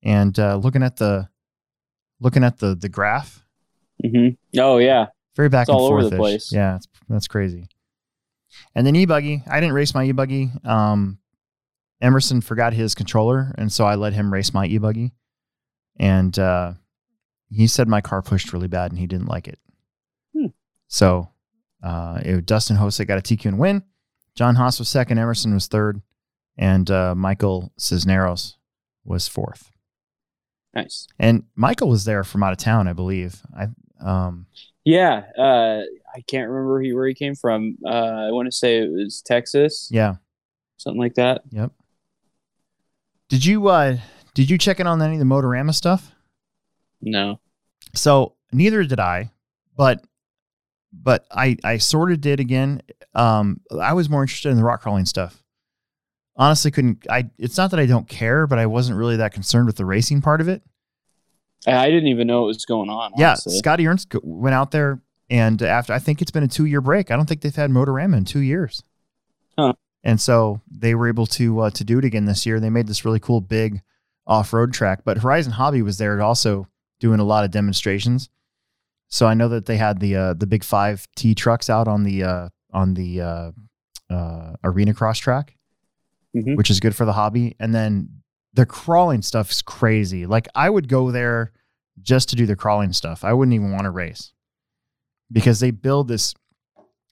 Speaker 1: And uh, looking at the looking at the the graph,
Speaker 2: hmm Oh yeah,
Speaker 1: very back
Speaker 2: It's
Speaker 1: and
Speaker 2: all over
Speaker 1: forth.
Speaker 2: the place.
Speaker 1: Yeah, it's, that's crazy. And then e-buggy, I didn't race my e-buggy. Um, Emerson forgot his controller, and so I let him race my e-buggy. And uh, he said my car pushed really bad, and he didn't like it. So uh, it, Dustin Hoss got a TQ and win. John Hoss was second. Emerson was third, and uh, Michael Cisneros was fourth.
Speaker 2: nice.
Speaker 1: And Michael was there from out of town, I believe. I um,
Speaker 2: Yeah, uh, I can't remember he, where he came from. Uh, I want to say it was Texas,
Speaker 1: yeah.
Speaker 2: something like that.
Speaker 1: Yep. Did you uh did you check in on any of the Motorama stuff?
Speaker 2: No.
Speaker 1: So neither did I, but but I I sort of did again. Um I was more interested in the rock crawling stuff. Honestly couldn't I it's not that I don't care, but I wasn't really that concerned with the racing part of it.
Speaker 2: I didn't even know what was going on.
Speaker 1: Yeah,
Speaker 2: honestly.
Speaker 1: Scotty Ernst went out there and after I think it's been a 2-year break. I don't think they've had Motorama in 2 years.
Speaker 2: Huh.
Speaker 1: And so they were able to uh, to do it again this year. They made this really cool big off-road track, but Horizon Hobby was there also doing a lot of demonstrations. So I know that they had the uh, the big 5T trucks out on the uh, on the uh, uh, arena cross track,
Speaker 2: Mhm.
Speaker 1: which is good for the hobby. And then the crawling stuff is crazy. Like I would go there just to do the crawling stuff. I wouldn't even want to race because they build this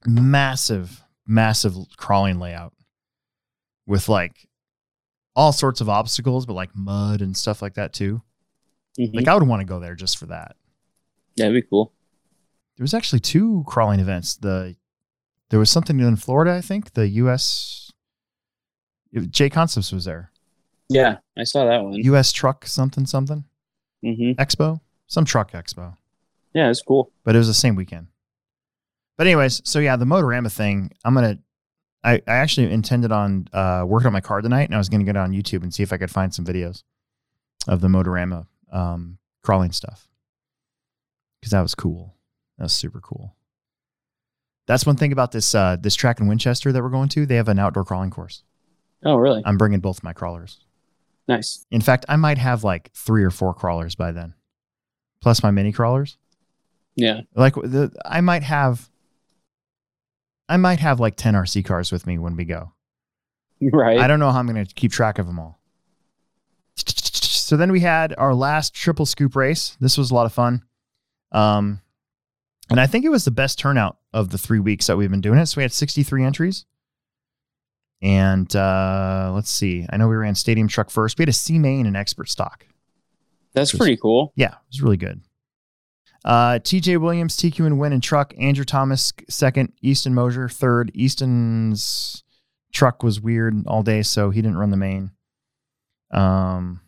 Speaker 1: massive, massive crawling layout with like all sorts of obstacles, but like mud and stuff like that too.
Speaker 2: Mhm.
Speaker 1: Like I would want to go there just for that.
Speaker 2: Yeah, that'd be cool.
Speaker 1: There was actually two crawling events. The there was something in Florida, I think. The U.S. JConcepts was there.
Speaker 2: Yeah, I saw that one.
Speaker 1: U.S. Truck something something
Speaker 2: hmm
Speaker 1: Expo, some truck expo.
Speaker 2: Yeah, it's cool.
Speaker 1: but it was the same weekend. But anyways, so yeah, the Motorama thing, I'm gonna. I, I actually intended on uh, working on my car tonight, and I was gonna get on YouTube and see if I could find some videos of the Motorama um, crawling stuff because that was cool. That was super cool. That's one thing about this uh, this track in Winchester that we're going to. They have an outdoor crawling course.
Speaker 2: Oh, really?
Speaker 1: I'm bringing both my crawlers.
Speaker 2: Nice.
Speaker 1: In fact, I might have like three or four crawlers by then, plus my mini crawlers.
Speaker 2: Yeah.
Speaker 1: Like the, I might have, I might have like ten RC cars with me when we go.
Speaker 2: Right.
Speaker 1: I don't know how I'm going to keep track of them all. So then we had our last triple scoop race. This was a lot of fun. Um, and I think it was the best turnout of the three weeks that we've been doing it. So we had 63 entries. And uh, let's see. I know we ran stadium truck first. We had a C main and expert stock.
Speaker 2: That's
Speaker 1: Just-
Speaker 2: pretty cool.
Speaker 1: Yeah, it was really good. Uh, TJ Williams, TQ and win in truck. Andrew Thomas second. Easton Mosier third. Easton's truck was weird all day, so he didn't run the main. Um,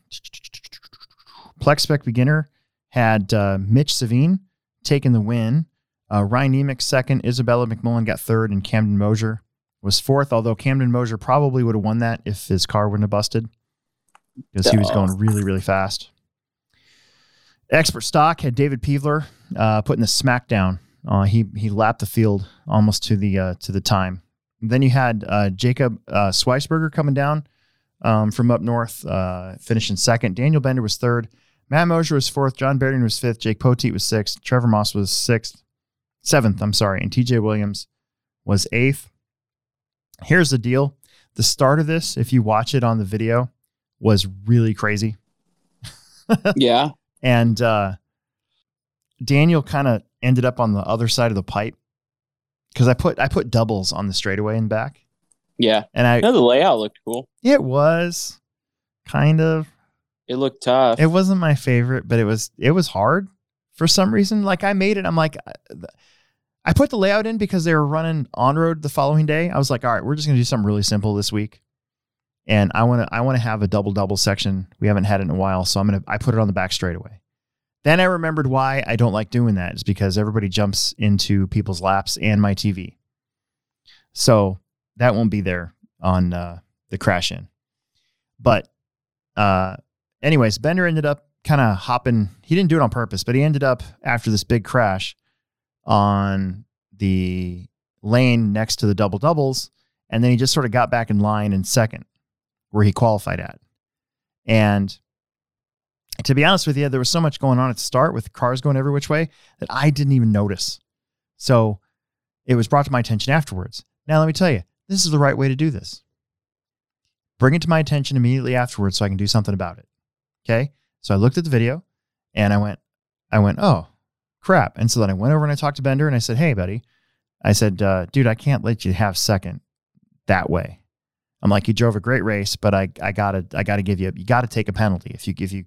Speaker 1: Plex Spec beginner had uh, Mitch Savine taking the win. Uh, Ryan Nemec second. Isabella McMullen got third, and Camden Mosier was fourth. Although Camden Mosier probably would have won that if his car wouldn't have busted because he was going really, really fast. Expert stock had David Peevler uh, putting the smackdown. Uh, he he lapped the field almost to the uh, to the time. then you had uh, Jacob uh, Schweisberger coming down um, from up north, uh, finishing second. Daniel Bender was third. Matt Mosier was fourth. John Berry was fifth. Jake Poteet was sixth. Trevor Moss was sixth, seventh. I'm sorry, and T.J. Williams was eighth. Here's the deal: the start of this, if you watch it on the video, was really crazy.
Speaker 2: yeah.
Speaker 1: and uh, Daniel kind of ended up on the other side of the pipe because I put I put doubles on the straightaway and back,
Speaker 2: Yeah.
Speaker 1: and I
Speaker 2: know the layout looked cool.
Speaker 1: it was kind of
Speaker 2: It looked tough.
Speaker 1: it wasn't my favorite, but it was it was hard for some reason. Like I made it, I'm like. I put the layout in because they were running on road the following day. I was like, all right, we're just gonna do something really simple this week. And I want to I want to have a double double section. We haven't had it in a while, so I'm gonna I put it on the back straightaway. Then I remembered why I don't like doing that is because everybody jumps into people's laps and my TV. So that won't be there on uh, the crash in. But uh, anyways, Bender ended up kind of hopping. He didn't do it on purpose, but he ended up after this big crash on the lane next to the double doubles. And then he just sort of got back in line in second where he qualified at. And to be honest with you, there was so much going on at the start with cars going every which way that I didn't even notice. So it was brought to my attention afterwards. Now, let me tell you, this is the right way to do this. Bring it to my attention immediately afterwards so I can do something about it. Okay. So I looked at the video and I went, I went, oh, crap. And so then I went over and I talked to Bender and I said, hey, buddy, I said, uh, dude, I can't let you have second that way. I'm like, you drove a great race, but I, I gotta, I gotta give you, you gotta take a penalty if you, if you,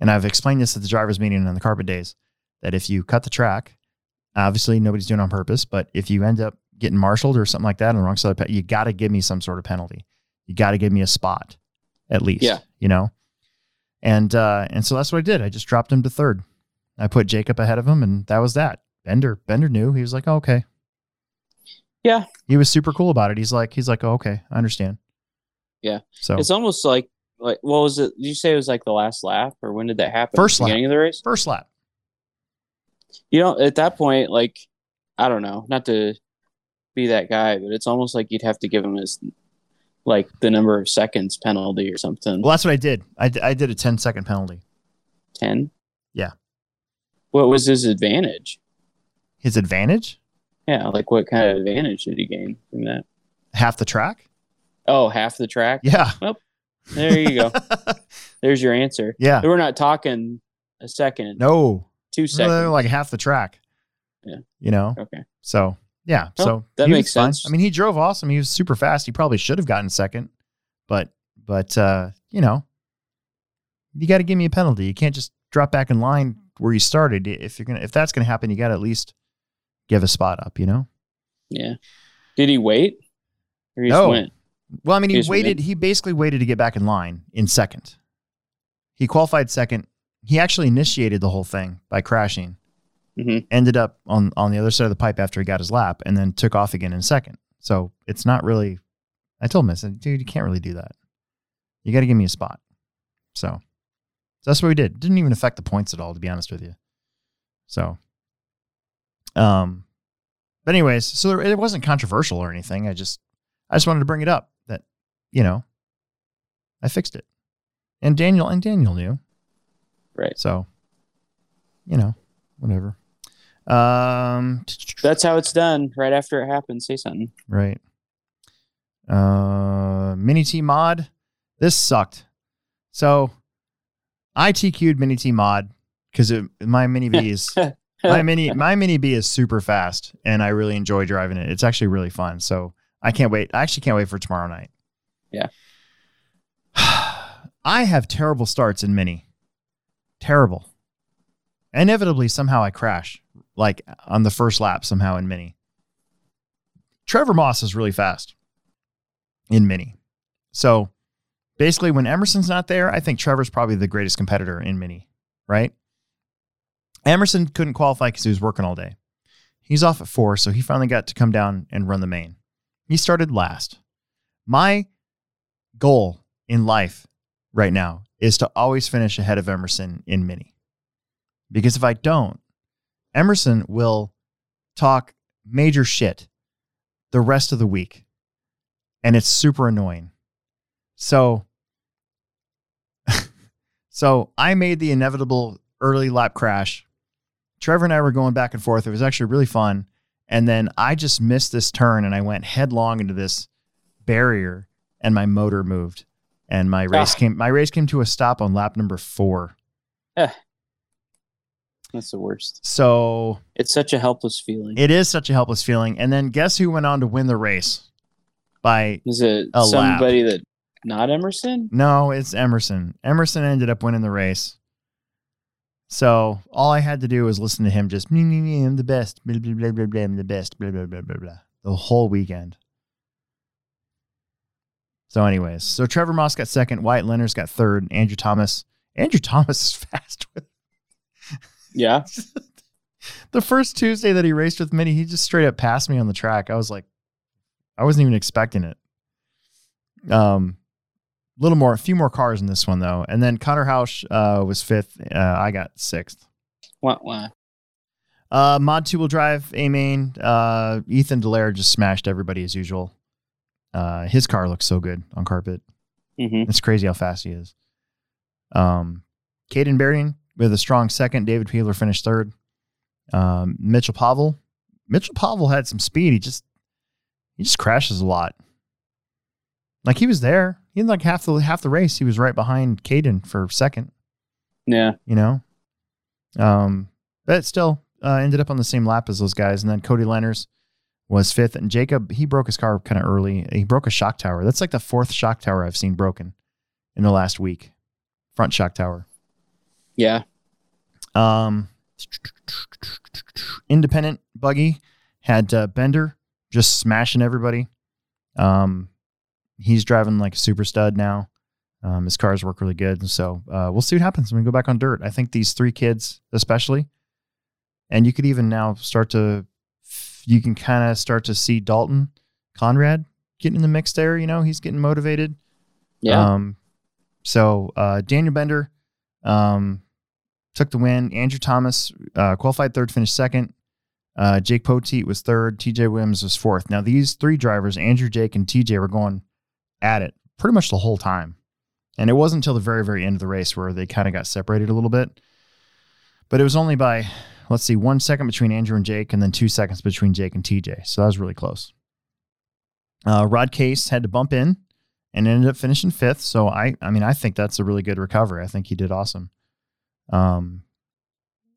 Speaker 1: and I've explained this at the drivers meeting on the carpet days that if you cut the track, obviously nobody's doing it on purpose, but if you end up getting marshaled or something like that on the wrong side, of the pe- you got to give me some sort of penalty. You got to give me a spot at least,
Speaker 2: Yeah.
Speaker 1: you know? And, uh, and so that's what I did. I just dropped him to third. I put Jacob ahead of him and that was that. Bender, Bender knew. He was like, oh, okay.
Speaker 2: Yeah.
Speaker 1: He was super cool about it. He's like, he's like, oh, okay, I understand.
Speaker 2: Yeah.
Speaker 1: So
Speaker 2: It's almost like like what was it? Did you say it was like the last lap, or when did that happen?
Speaker 1: First lap.
Speaker 2: beginning of the race.
Speaker 1: first lap.
Speaker 2: You know, at that point, like I don't know, not to be that guy, but it's almost like you'd have to give him his like the number of seconds penalty or something.
Speaker 1: Well, that's what I did. I, d- I did a 10 second penalty.
Speaker 2: Ten.
Speaker 1: Yeah.
Speaker 2: What was his advantage?
Speaker 1: His advantage,
Speaker 2: Yeah, like what kind of advantage did he gain from that?
Speaker 1: half the track.
Speaker 2: Oh, half the track.
Speaker 1: Yeah.
Speaker 2: Well, there you go. There's your answer.
Speaker 1: yeah.
Speaker 2: We're not talking a second,
Speaker 1: No,
Speaker 2: two seconds.
Speaker 1: like half the track.
Speaker 2: Yeah.
Speaker 1: You know?
Speaker 2: okay.
Speaker 1: So, yeah.
Speaker 2: Oh,
Speaker 1: so
Speaker 2: that makes
Speaker 1: was fine.
Speaker 2: sense.
Speaker 1: I mean, he drove awesome. He was super fast. He probably should have gotten second, but, but, uh, you know, you got to give me a penalty. You can't just drop back in line where you started. If you're going to, if that's going to happen, you got to at least give a spot up, you know?
Speaker 2: Yeah. Did he wait? Or he
Speaker 1: No.
Speaker 2: just went?
Speaker 1: Well, I mean,
Speaker 2: He
Speaker 1: he
Speaker 2: went
Speaker 1: waited. He basically waited to get back in line in second. He qualified second. He actually initiated the whole thing by crashing.
Speaker 2: Mhm.
Speaker 1: Ended up on on the other side of the pipe after he got his lap, and then took off again in second. So it's not really. I told him, I said, "Dude, you can't really do that. You got to give me a spot." So, so that's what we did. Didn't even affect the points at all, to be honest with you. So Um, but anyways, so there, it wasn't controversial or anything. I just, I just wanted to bring it up that, you know, I fixed it, and Daniel and Daniel knew.
Speaker 2: Right.
Speaker 1: So, you know, whatever. Um,
Speaker 2: That's how it's done. Right after it happens, say something.
Speaker 1: right. Uh, mini T mod. This sucked. So, I TQ'd mini T mod because my mini B is my mini my mini B is super fast and I really enjoy driving it. It's actually really fun. So I can't wait. I actually can't wait for tomorrow night.
Speaker 2: Yeah.
Speaker 1: I have terrible starts in mini. Terrible. Inevitably, somehow I crash, like on the first lap, somehow in mini. Trevor Moss is really fast in mini. So basically, when Emerson's not there, I think Trevor's probably the greatest competitor in mini, right? Emerson couldn't qualify because he was working all day. He's off at four, so he finally got to come down and run the main. He started last. My goal in life right now is to always finish ahead of Emerson in mini. Because if I don't, Emerson will talk major shit the rest of the week. And it's super annoying. So so I made the inevitable early lap crash. Trevor and I were going back and forth. It was actually really fun. And then I just missed this turn and I went headlong into this barrier and my motor moved. And my race
Speaker 2: Ah.
Speaker 1: came my race came to a stop on lap number four.
Speaker 2: That's the worst.
Speaker 1: So
Speaker 2: It's such a helpless feeling.
Speaker 1: it is such a helpless feeling. And then guess who went on to win the race? By
Speaker 2: Is it
Speaker 1: A lap.
Speaker 2: somebody that not Emerson?
Speaker 1: no, it's Emerson. Emerson ended up winning the race. So all I had to do was listen to him just me, me, me, I'm the best, blah, blah, blah, blah, blah, I'm the best, blah, blah, blah, blah, blah, the whole weekend. So, anyways, so Trevor Moss got second, Wyatt Leonard's got third, Andrew Thomas. Andrew Thomas is fast with
Speaker 2: Yeah.
Speaker 1: the first Tuesday that he raced with Minnie, he just straight up passed me on the track. I was like, I wasn't even expecting it. Um, a little more, a few more cars in this one though, and then Connor uh, was fifth. Uh, I got sixth.
Speaker 2: What? wah.
Speaker 1: Uh, Mod two wheel drive, A main. Uh, Ethan Delaire just smashed everybody as usual. Uh, his car looks so good on carpet.
Speaker 2: Mhm.
Speaker 1: It's crazy how fast he is. Um, Caden Berding with a strong second. David Peevler finished third. Um, Mitchell Pavel. Mitchell Pavel had some speed. He just he just crashes a lot. Like he was there. He had like half the half the race. He was right behind Caden for second.
Speaker 2: Yeah.
Speaker 1: You know. Um, but still uh, ended up on the same lap as those guys. And then Cody Lenners was fifth, and Jacob he broke his car kind of early. He broke a shock tower. That's like the fourth shock tower I've seen broken in the last week. Front shock tower.
Speaker 2: Yeah.
Speaker 1: Um, independent buggy had uh, Bender just smashing everybody. Um, he's driving like a super stud now. Um, his cars work really good, so uh, we'll see what happens when we go back on dirt. I think these three kids, especially, and you could even now start to, you can kind of start to see Dalton Conrad getting in the mix there. You know, he's getting motivated.
Speaker 2: Yeah.
Speaker 1: Um, so uh, Daniel Bender um, took the win. Andrew Thomas uh, qualified third, finished second. Uh, Jake Poteet was third. TJ Williams was fourth. Now these three drivers, Andrew, Jake, and TJ, were going at it pretty much the whole time. And it wasn't until the very, very end of the race where they kind of got separated a little bit. But it was only by, let's see, one second between Andrew and Jake, and then two seconds between Jake and TJ. So that was really close. Uh, Rod Case had to bump in and ended up finishing fifth. So I, I mean, I think that's a really good recovery. I think he did awesome. Um,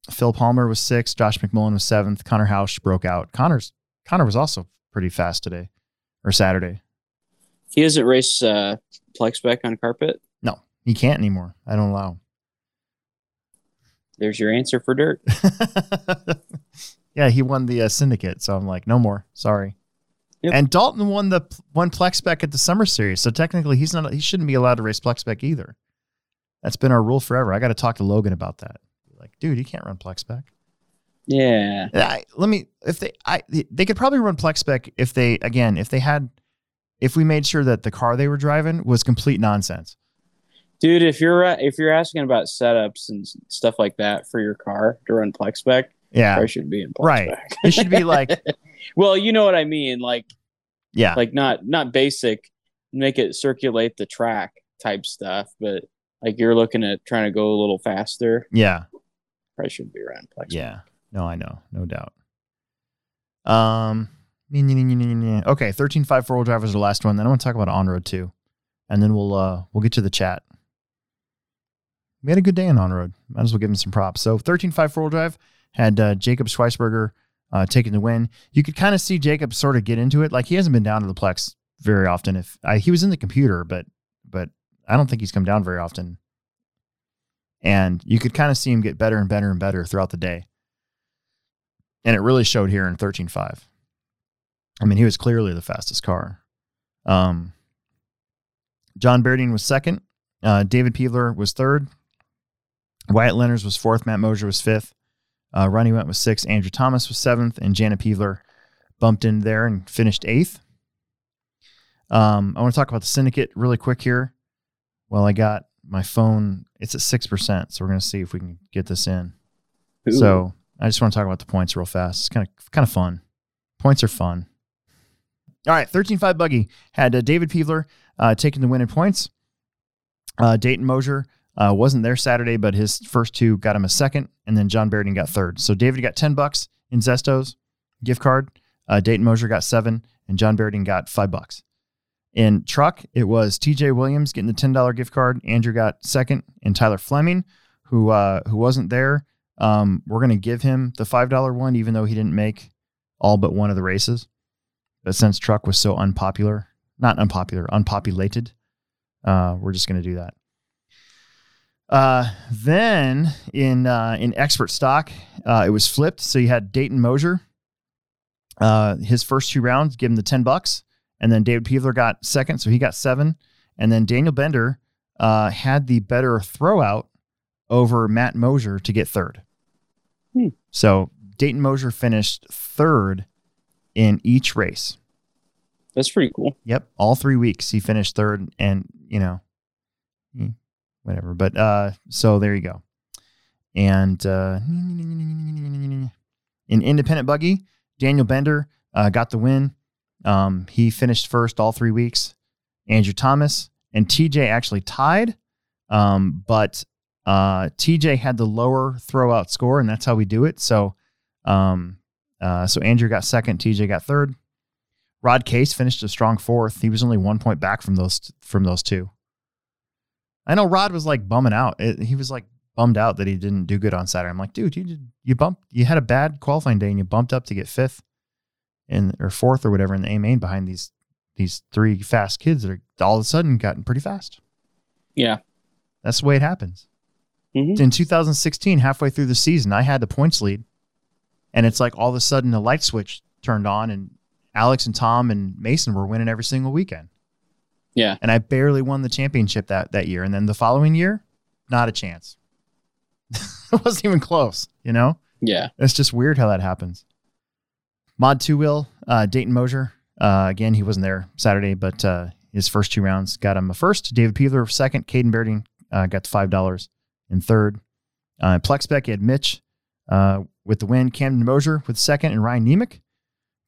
Speaker 1: Phil Palmer was sixth. Josh McMullen was seventh. Connor Hausch broke out. Connor's Connor was also pretty fast today or Saturday.
Speaker 2: He doesn't race uh, Plex spec on carpet.
Speaker 1: No, he can't anymore. I don't allow.
Speaker 2: There's your answer for dirt.
Speaker 1: yeah, he won the uh, syndicate, so I'm like, no more. Sorry.
Speaker 2: Yep.
Speaker 1: And Dalton won the won Plex spec at the summer series, so technically he's not. He shouldn't be allowed to race Plex spec either. That's been our rule forever. I got to talk to Logan about that. Like, dude, you can't run Plex spec.
Speaker 2: Yeah.
Speaker 1: I, let me if they I they could probably run Plex spec if they again if they had if we made sure that the car they were driving was complete nonsense.
Speaker 2: Dude, if you're if you're asking about setups and stuff like that for your car to run Plex spec,
Speaker 1: Yeah.
Speaker 2: Probably should be in
Speaker 1: Right. It should be like,
Speaker 2: well, you know what I mean. Like
Speaker 1: yeah.
Speaker 2: like not not basic, make it circulate the track type stuff, but like you're looking at trying to go a little faster.
Speaker 1: yeah.
Speaker 2: Probably should be around Plex.
Speaker 1: Yeah. No, I know. No doubt. Um, okay. 13 5 four wheel drive was the last one. Then I want to talk about on road too. And then we'll, uh, we'll get to the chat. We had a good day on on road. Might as well give him some props. So 13 5 four wheel drive had uh, Jacob Schweisberger uh, taking the win. You could kind of see Jacob sort of get into it. Like he hasn't been down to the Plex very often. If I, he was in the computer, but I don't think he's come down very often. And you could kind of see him get better and better and better throughout the day. And it really showed here in 13.5. I mean, he was clearly the fastest car. Um, John Berding was second. Uh, David Peevler was third. Wyatt Leonards was fourth. Matt Mosier was fifth. Uh, Ronnie Went was sixth. Andrew Thomas was seventh. And Janet Peevler bumped in there and finished eighth. Um, I want to talk about the syndicate really quick here. Well, I got my phone. It's at 6%. So we're going to see if we can get this in.
Speaker 2: Ooh.
Speaker 1: So I just want to talk about the points real fast. It's kind of kind of fun. Points are fun. All right, 13-5 buggy had uh, David Peevler uh, taking the win in points. Uh, Dayton Mosier uh, wasn't there Saturday, but his first two got him a second, and then John Berding got third. So David got 10 bucks in Zestos gift card. Uh, Dayton Mosier got seven, and John Berding got five bucks. In truck, it was TJ Williams getting the $10 gift card. Andrew got second, and Tyler Fleming, who uh, who wasn't there, um, we're going to give him the $5 one, even though he didn't make all but one of the races. But since truck was so unpopular, not unpopular, unpopulated, uh, we're just going to do that. Uh, then in uh, in expert stock, uh, it was flipped. So you had Dayton Mosier. Uh, his first two rounds, give him the ten bucks, and then David Peevler got second, so he got seven, and then Daniel Bender uh, had the better throwout over Matt Mosier to get third.
Speaker 2: Hmm.
Speaker 1: So Dayton Mosier finished third in each race.
Speaker 2: That's pretty cool.
Speaker 1: Yep, all three weeks he finished third, and you know, whatever. But uh, so there you go. And uh, in independent buggy, Daniel Bender uh, got the win. Um, he finished first all three weeks. Andrew Thomas and TJ actually tied, um, but uh, TJ had the lower throwout score, and that's how we do it. So, um, uh, so Andrew got second, TJ got third. Rod Case finished a strong fourth. He was only one point back from those from those two. I know Rod was like bumming out. It, he was like bummed out that he didn't do good on Saturday. I'm like, dude, you did, you bumped, you had a bad qualifying day, and you bumped up to get fifth, in or fourth or whatever in the A main behind these these three fast kids that are all of a sudden gotten pretty fast.
Speaker 2: Yeah.
Speaker 1: That's the way it happens.
Speaker 2: Mhm.
Speaker 1: In 2016, halfway through the season, I had the points lead, and it's like all of a sudden a light switch turned on, and Alex and Tom and Mason were winning every single weekend.
Speaker 2: Yeah.
Speaker 1: And I barely won the championship that that year, and then the following year, not a chance. it wasn't even close. You know,
Speaker 2: Yeah.
Speaker 1: it's just weird how that happens. Mod two wheel, uh, Dayton Mosier. Uh, again, he wasn't there Saturday, but uh, his first two rounds got him a first. David Peevler second. Caden Berding uh, got the five dollars in third. Uh, Plex spec, he had Mitch uh, with the win. Camden Mosier with second, and Ryan Nemec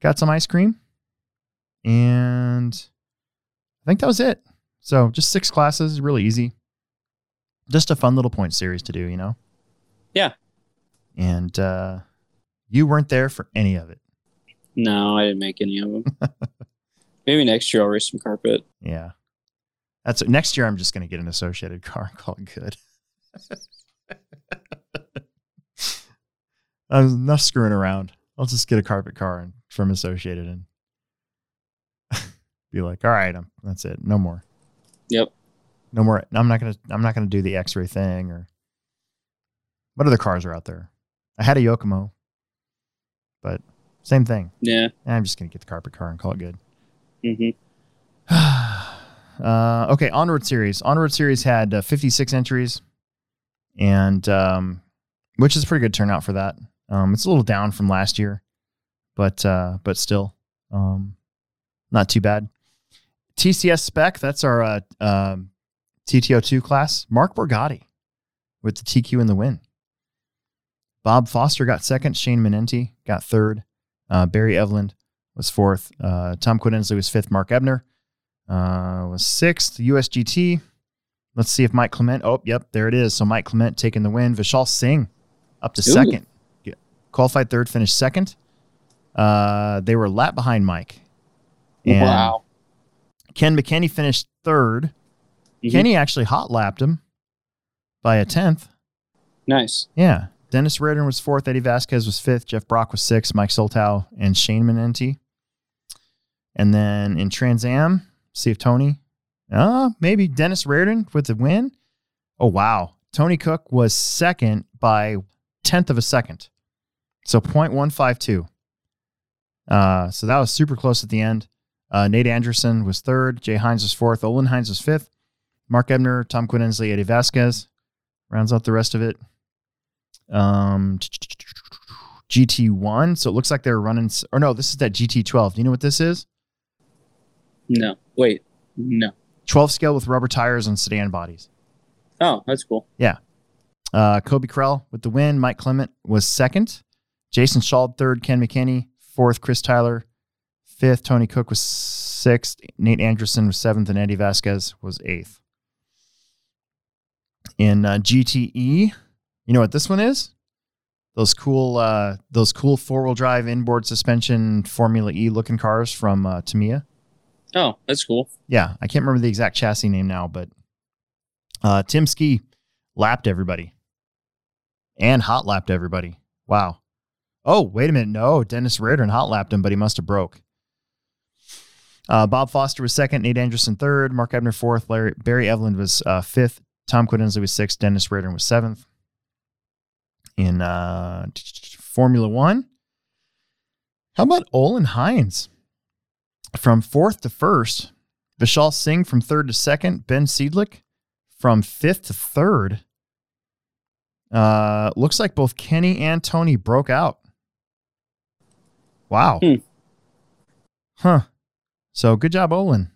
Speaker 1: got some ice cream. And I think that was it. So just six classes, really easy. Just a fun little point series to do, you know?
Speaker 2: Yeah.
Speaker 1: And uh, you weren't there for any of it.
Speaker 2: No, I didn't make any of them. Maybe next year I'll race some carpet.
Speaker 1: Yeah. That's next year. I'm just going to get an associated car and call it good. I'm not screwing around. I'll just get a carpet car and, from Associated and be like, all right, I'm, that's it. No more.
Speaker 2: Yep.
Speaker 1: No more. I'm not gonna. I'm not gonna do the X-ray thing or what other cars are out there. I had a Yokomo, but same thing.
Speaker 2: Yeah.
Speaker 1: I'm just gonna get the carpet car and call it good.
Speaker 2: hmm
Speaker 1: uh, okay, Onward Series. Onward Series had uh, 56 entries, and um, which is a pretty good turnout for that. Um, it's a little down from last year, but uh, but still, um, not too bad. TCS spec. That's our uh, um, TT-02 class. Mark Borgatti with the TQ in the win. Bob Foster got second. Shane Menenti got third. Uh, Barry Eveland was fourth. Uh, Tom Quinn was fifth. Mark Ebner uh, was sixth. USGT. Let's see if Mike Clement. Oh, yep, there it is. So Mike Clement taking the win. Vishal Singh up to
Speaker 2: Ooh.
Speaker 1: second. Qualified third, finished second. Uh, they were a lap behind Mike. And
Speaker 2: wow.
Speaker 1: Ken McKinney finished 3rd
Speaker 2: Mhm.
Speaker 1: Kenny actually hot lapped him by a tenth.
Speaker 2: Nice.
Speaker 1: Yeah. Dennis Riordan was fourth. Eddie Vasquez was fifth. Jeff Brock was sixth. Mike Soltow and Shane Menenti. And then in Trans Am, see if Tony, uh, maybe Dennis Riordan with the win. Oh, wow. Tony Cook was second by tenth of a second. So 0.152. Uh, so that was super close at the end. Uh, Nate Anderson was third. Jay Hines was fourth. Olin Hines was fifth. Mark Ebner, Tom Quinn Inslee, Eddie Vasquez rounds out the rest of it. Um, GT1. So it looks like they're running, or no, this is that GT12. Do you know what this is?
Speaker 2: No. Wait. No.
Speaker 1: 12 scale with rubber tires and sedan bodies.
Speaker 2: Oh, that's cool. Yeah.
Speaker 1: Uh, Kobe Krell with the win. Mike Clement was second. Jason Schald third. Ken McKinney fourth. Chris Tyler fifth. Tony Cook was sixth. Nate Anderson was seventh, and Eddie Vasquez was eighth. In uh, GTE, you know what this one is? Those cool, uh, those cool four wheel drive inboard suspension Formula E looking cars from uh, Tamiya.
Speaker 2: Oh, that's cool.
Speaker 1: Yeah, I can't remember the exact chassis name now, but uh, Tim Ski lapped everybody and hot lapped everybody. Wow. Oh, wait a minute. No, Dennis Riordan hot lapped him, but he must have broke. Uh, Bob Foster was second, Nate Anderson third, Mark Ebner fourth, Larry, Barry Eveland was uh, fifth, Tom Quinn Inslee was sixth, Dennis Riordan was seventh. In uh, Formula One, how about Olin Hines? From fourth to first, Vishal Singh from third to second, Ben Seidlich from fifth to third. Uh, looks like both Kenny and Tony broke out. Wow.
Speaker 2: Hmm.
Speaker 1: Huh. So good job, Olin.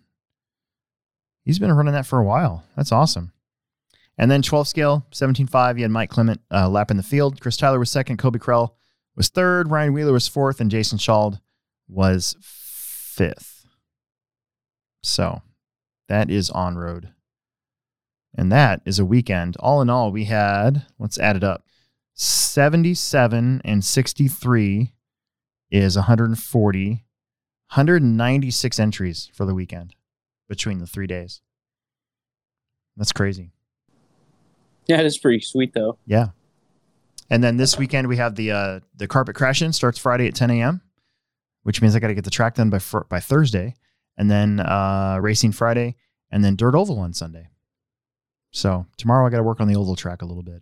Speaker 1: He's been running that for a while. That's awesome. And then 12 scale, 17.5. You had Mike Clement uh, lapping the field. Chris Tyler was second. Kobe Krell was third. Ryan Wheeler was fourth. And Jason Schald was fifth. So that is on road. And that is a weekend. All in all, we had, let's add it up 77 and 63 is 140, 196 entries for the weekend between the three days. That's crazy.
Speaker 2: Yeah, that is pretty sweet though.
Speaker 1: Yeah. And then this weekend we have the uh, the carpet crash in starts Friday at 10 a.m., which means I got to get the track done by fr- by Thursday, and then uh, racing Friday, and then dirt oval on Sunday. So tomorrow I got to work on the oval track a little bit.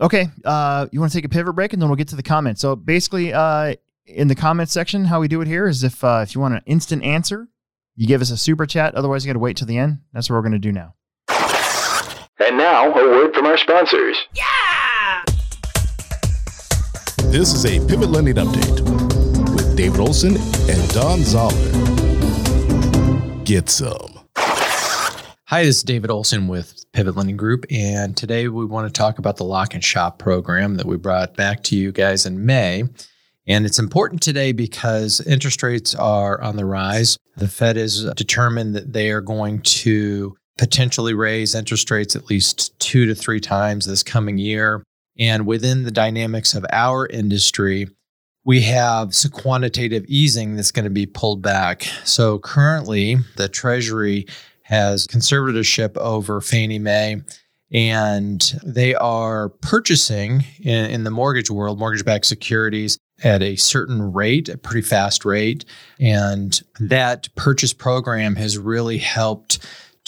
Speaker 1: Okay, uh, you want to take a pivot break, and then we'll get to the comments. So basically, uh, in the comments section, how we do it here is if uh, if you want an instant answer, you give us a super chat. Otherwise, you got to wait till the end. That's what we're going to do now.
Speaker 5: And now, a word from our sponsors. Yeah!
Speaker 6: This is a Pivot Lending Update with David Olson and Don Zoller. Get some.
Speaker 7: Hi, this is David Olson with Pivot Lending Group, and today we want to talk about the Lock and Shop program that we brought back to you guys in May. And it's important today because interest rates are on the rise. The Fed is determined that they are going to potentially raise interest rates at least two to three times this coming year. And within the dynamics of our industry, we have some quantitative easing that's going to be pulled back. So currently, the Treasury has conservatorship over Fannie Mae, and they are purchasing in, in the mortgage world mortgage backed securities at a certain rate, a pretty fast rate. And that purchase program has really helped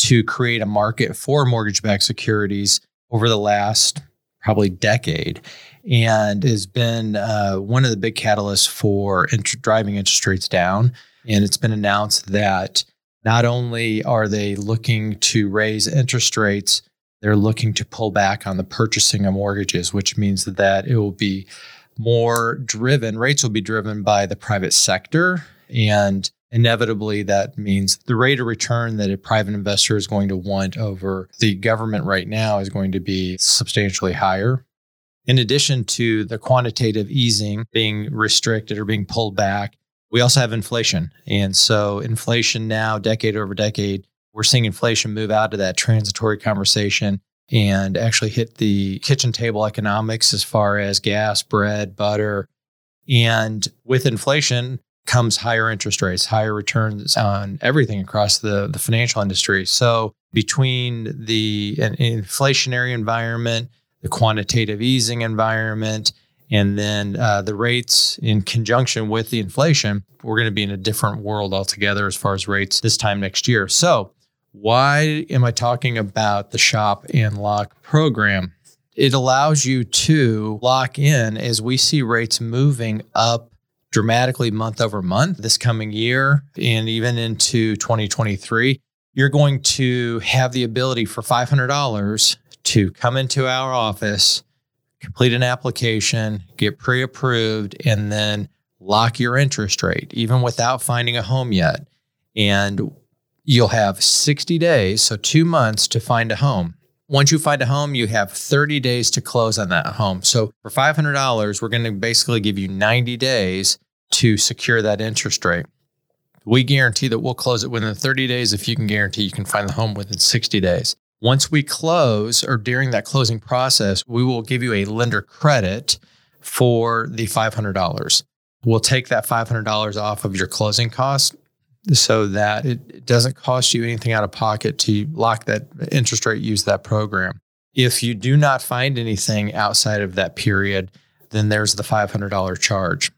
Speaker 7: to create a market for mortgage backed securities over the last probably decade and has been uh, one of the big catalysts for int- driving interest rates down. And it's been announced that not only are they looking to raise interest rates, they're looking to pull back on the purchasing of mortgages, which means that it will be more driven, rates will be driven by the private sector. And inevitably, that means the rate of return that a private investor is going to want over the government right now is going to be substantially higher. in addition to the quantitative easing being restricted or being pulled back, we also have inflation. And so, inflation now, decade over decade, we're seeing inflation move out of that transitory conversation and actually hit the kitchen table economics as far as gas, bread, butter. And with inflation comes higher interest rates, higher returns on everything across the, the financial industry. So, between the inflationary environment, the quantitative easing environment, and then uh, the rates in conjunction with the inflation, we're going to be in a different world altogether as far as rates this time next year. So, why am I talking about the shop and lock program? It allows you to lock in as we see rates moving up dramatically month over month this coming year and even into 2023. You're going to have the ability for $500 to come into our office, complete an application, get pre approved, and then lock your interest rate, even without finding a home yet. And you'll have 60 days, so two months to find a home. Once you find a home, you have 30 days to close on that home. So for $500, we're going to basically give you 90 days to secure that interest rate. We guarantee that we'll close it within 30 days if you can guarantee you can find the home within 60 days. Once we close or during that closing process, we will give you a lender credit for the $500. We'll take that $500 off of your closing cost so that it doesn't cost you anything out of pocket to lock that interest rate, use that program. If you do not find anything outside of that period, then there's the $500 charge.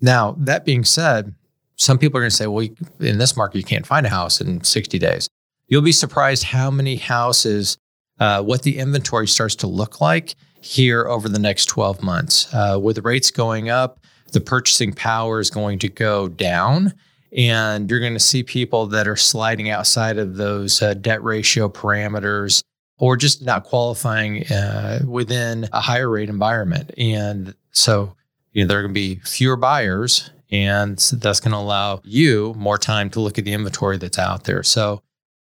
Speaker 7: Now, that being said, some people are going to say, well, in this market, you can't find a house in 60 days. You'll be surprised how many houses, uh, what the inventory starts to look like here over the next 12 months. Uh, with rates going up, the purchasing power is going to go down and you're going to see people that are sliding outside of those uh, debt ratio parameters or just not qualifying uh, within a higher rate environment. And so, you know, there are going to be fewer buyers, and that's going to allow you more time to look at the inventory that's out there. So,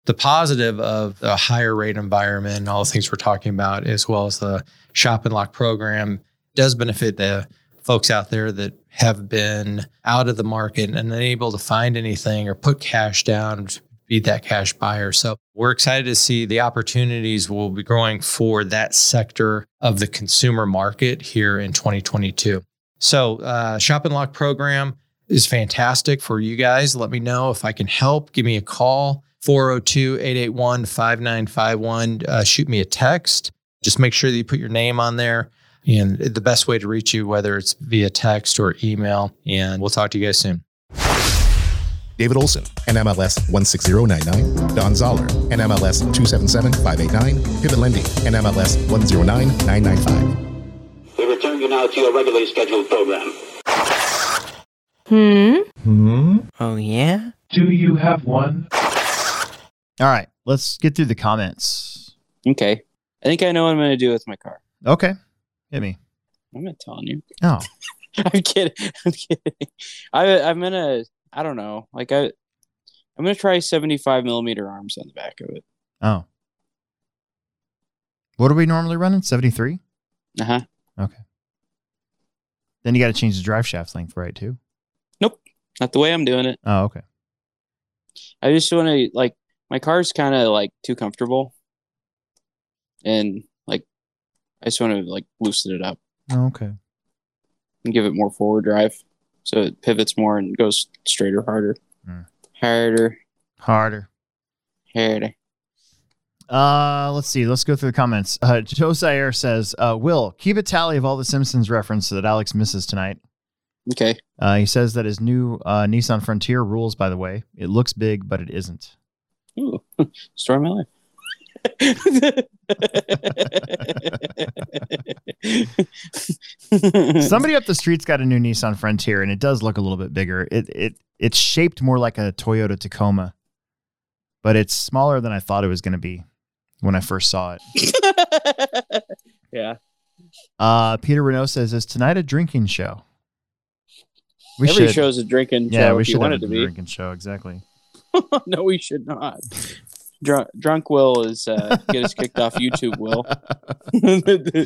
Speaker 7: the positive of a higher rate environment and all the things we're talking about, as well as the shop and lock program, does benefit the folks out there that have been out of the market and unable to find anything or put cash down to be that cash buyer. So we're excited to see the opportunities will be growing for that sector of the consumer market here in 2022. So uh, Shop and Lock program is fantastic for you guys. Let me know if I can help. Give me a call. 402 881 5951. Uh, shoot me a text. Just make sure that you put your name on there and the best way to reach you, whether it's via text or email. And we'll talk to you guys soon.
Speaker 6: David Olson, NMLS 16099. Don Zoller, NMLS 277589. Pivot Lending, NMLS 109995.
Speaker 8: We return you now to your regularly scheduled program.
Speaker 9: Hmm?
Speaker 10: Hmm?
Speaker 9: Oh, yeah?
Speaker 10: Do you have one?
Speaker 1: All right, let's get through the comments.
Speaker 2: Okay. I think I know what I'm going to do with my car.
Speaker 1: Okay, hit me.
Speaker 2: I'm not telling you.
Speaker 1: Oh,
Speaker 2: I'm kidding. I'm kidding. I, I'm gonna. I don't know. Like I, I'm gonna try 75 millimeter arms on the back of it.
Speaker 1: oh. What are we normally running? 73?
Speaker 2: Uh huh.
Speaker 1: Okay. Then you got to change the drive shaft length, right, too? Nope.
Speaker 2: Not the way I'm doing it.
Speaker 1: Oh, okay.
Speaker 2: I just want to like my car's kind of like too comfortable, and I just want to like loosen it up
Speaker 1: Oh, okay.
Speaker 2: and give it more forward drive, so it pivots more and goes straighter, harder,
Speaker 1: Hmm.
Speaker 2: harder,
Speaker 1: Harder.
Speaker 2: harder.
Speaker 1: Uh, let's see. Let's go through the comments. Uh, Joe Zaire says, uh, Will, keep a tally of all the Simpsons references that Alex misses tonight.
Speaker 2: Okay.
Speaker 1: Uh, he says that his new uh, Nissan Frontier rules, by the way. It looks big, but it isn't.
Speaker 2: Ooh, story of my life.
Speaker 1: Somebody up the street's got a new Nissan Frontier, and it does look a little bit bigger. It it it's shaped more like a Toyota Tacoma, but it's smaller than I thought it was going to be when I first saw it.
Speaker 2: yeah.
Speaker 1: Uh, Peter Renault says, "Is tonight a drinking show?" We
Speaker 2: Every
Speaker 1: should.
Speaker 2: show's a drinking
Speaker 1: yeah,
Speaker 2: show
Speaker 1: we
Speaker 2: if you
Speaker 1: should
Speaker 2: want it
Speaker 1: a
Speaker 2: to be.
Speaker 1: drinking show. Exactly.
Speaker 2: no, we should not. Drunk, drunk Will is uh, get us kicked off YouTube. Will.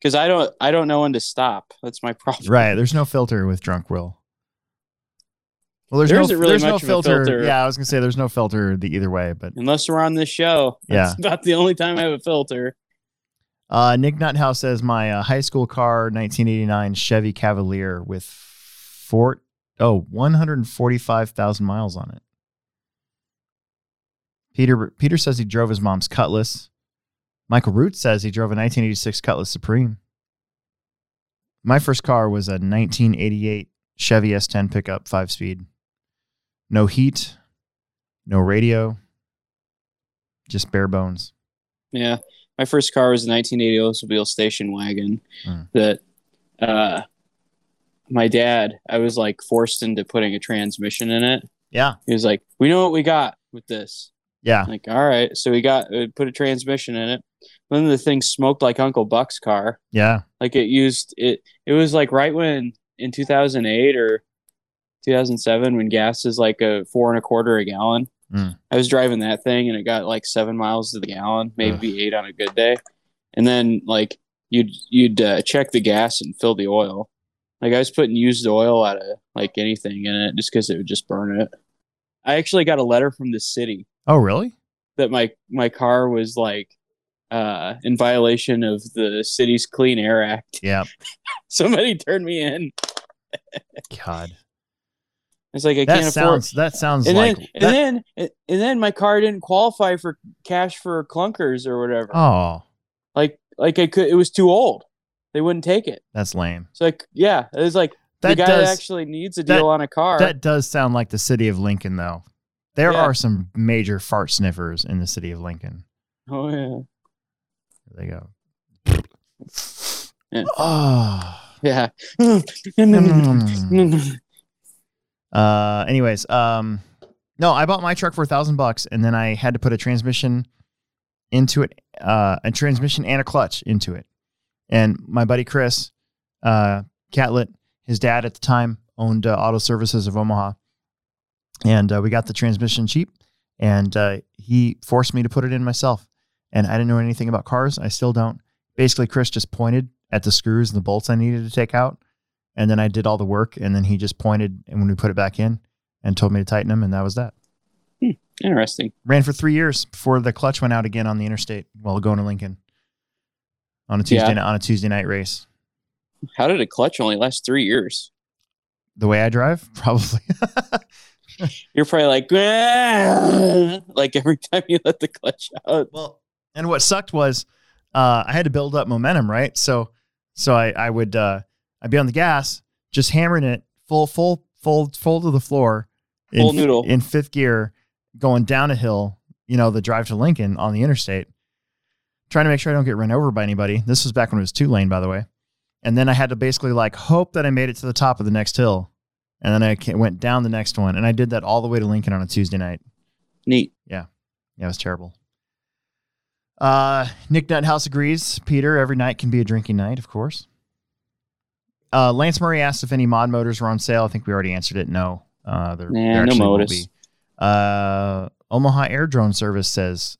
Speaker 2: because I don't I don't know when to stop. That's my problem.
Speaker 1: Right. There's no filter with drunk Will. Well, there's
Speaker 2: There
Speaker 1: no
Speaker 2: really
Speaker 1: there's no filter.
Speaker 2: filter.
Speaker 1: Yeah, I was gonna say there's no filter the either way, but
Speaker 2: Unless we're on this show. That's about the only time I have a filter.
Speaker 1: Uh, Nick Nuthouse says my uh, high school car, 1989 Chevy Cavalier with four oh 145,000 miles on it. Peter Peter says he drove his mom's Cutlass. Michael Root says he drove a 1986 Cutlass Supreme. My first car was a 1988 Chevy S10 pickup, five speed. No heat, no radio, just bare bones.
Speaker 2: Yeah. My first car was a 1980 Oldsmobile station wagon
Speaker 1: Hmm.
Speaker 2: that uh my dad, I was like forced into putting a transmission in it.
Speaker 1: Yeah,
Speaker 2: He was like, "We know what we got with this."
Speaker 1: Yeah.
Speaker 2: Like, all right. So we got uh, put a transmission in it. Then the thing smoked like Uncle Buck's car.
Speaker 1: Yeah.
Speaker 2: Like it used it. It was like right when in 2008 or 2007 when gas is like a four and a quarter a gallon.
Speaker 1: Mm.
Speaker 2: I was driving that thing and it got like seven miles to the gallon, maybe eight on a good day. And then like you'd you'd uh, check the gas and fill the oil. Like I was putting used oil out of like anything in it just because it would just burn it. I actually got a letter from the city
Speaker 1: Oh, really?
Speaker 2: that my my car was like uh in violation of the city's clean air act
Speaker 1: Yeah.
Speaker 2: somebody turned me in
Speaker 1: God.
Speaker 2: it's like i
Speaker 1: That
Speaker 2: can't
Speaker 1: sounds that sounds
Speaker 2: and
Speaker 1: like
Speaker 2: then and then and then my car didn't qualify for cash for clunkers or whatever
Speaker 1: Oh,
Speaker 2: like like i could it was too old they wouldn't take it
Speaker 1: that's lame.
Speaker 2: so like yeah it was like the
Speaker 1: That
Speaker 2: guy
Speaker 1: does
Speaker 2: actually needs a
Speaker 1: that-
Speaker 2: deal on a car
Speaker 1: that does sound like the city of Lincoln though. There
Speaker 2: Yeah.
Speaker 1: are some major fart sniffers in the city of Lincoln.
Speaker 2: oh yeah
Speaker 1: There they go.
Speaker 2: Yeah.
Speaker 1: Oh.
Speaker 2: yeah
Speaker 1: Mm. Uh anyways, um no, I bought my truck for a thousand bucks and then I had to put a transmission into it, uh a transmission and a clutch into it. And my buddy Chris, uh Catlett, his dad at the time owned uh, Auto Services of Omaha. And uh, we got the transmission cheap and uh, he forced me to put it in myself. And I didn't know anything about cars. I still don't. Basically, Chris just pointed at the screws and the bolts I needed to take out. And then I did all the work. And then he just pointed and when we put it back in and told me to tighten them. And that was that.
Speaker 2: interesting
Speaker 1: Ran for three years before the clutch went out again on the interstate while going to Lincoln on a Tuesday
Speaker 2: Yeah.
Speaker 1: night, on a Tuesday night race.
Speaker 2: how did a clutch only last three years
Speaker 1: The way I drive, probably.
Speaker 2: You're probably like, like every time you let the clutch out.
Speaker 1: Well, and what sucked was uh, I had to build up momentum, right? So, so I, I would, uh, I'd be on the gas, just hammering it full, full, full, full to the floor, in,
Speaker 2: Full noodle.
Speaker 1: in fifth gear, going down a hill. You know, the drive to Lincoln on the interstate, trying to make sure I don't get run over by anybody. This was back when it was two lane, by the way. And then I had to basically like hope that I made it to the top of the next hill, and then I went down the next one, and I did that all the way to Lincoln on a Tuesday night.
Speaker 2: Neat.
Speaker 1: Yeah, yeah, it was terrible. Uh, Nick Nuthouse agrees. Peter, every night can be a drinking night, of course. Uh, Lance Murray asked if any mod motors were on sale. I think we already answered it. No, uh, there,
Speaker 2: Nah,
Speaker 1: there
Speaker 2: no
Speaker 1: will Uh, Omaha Air Drone Service says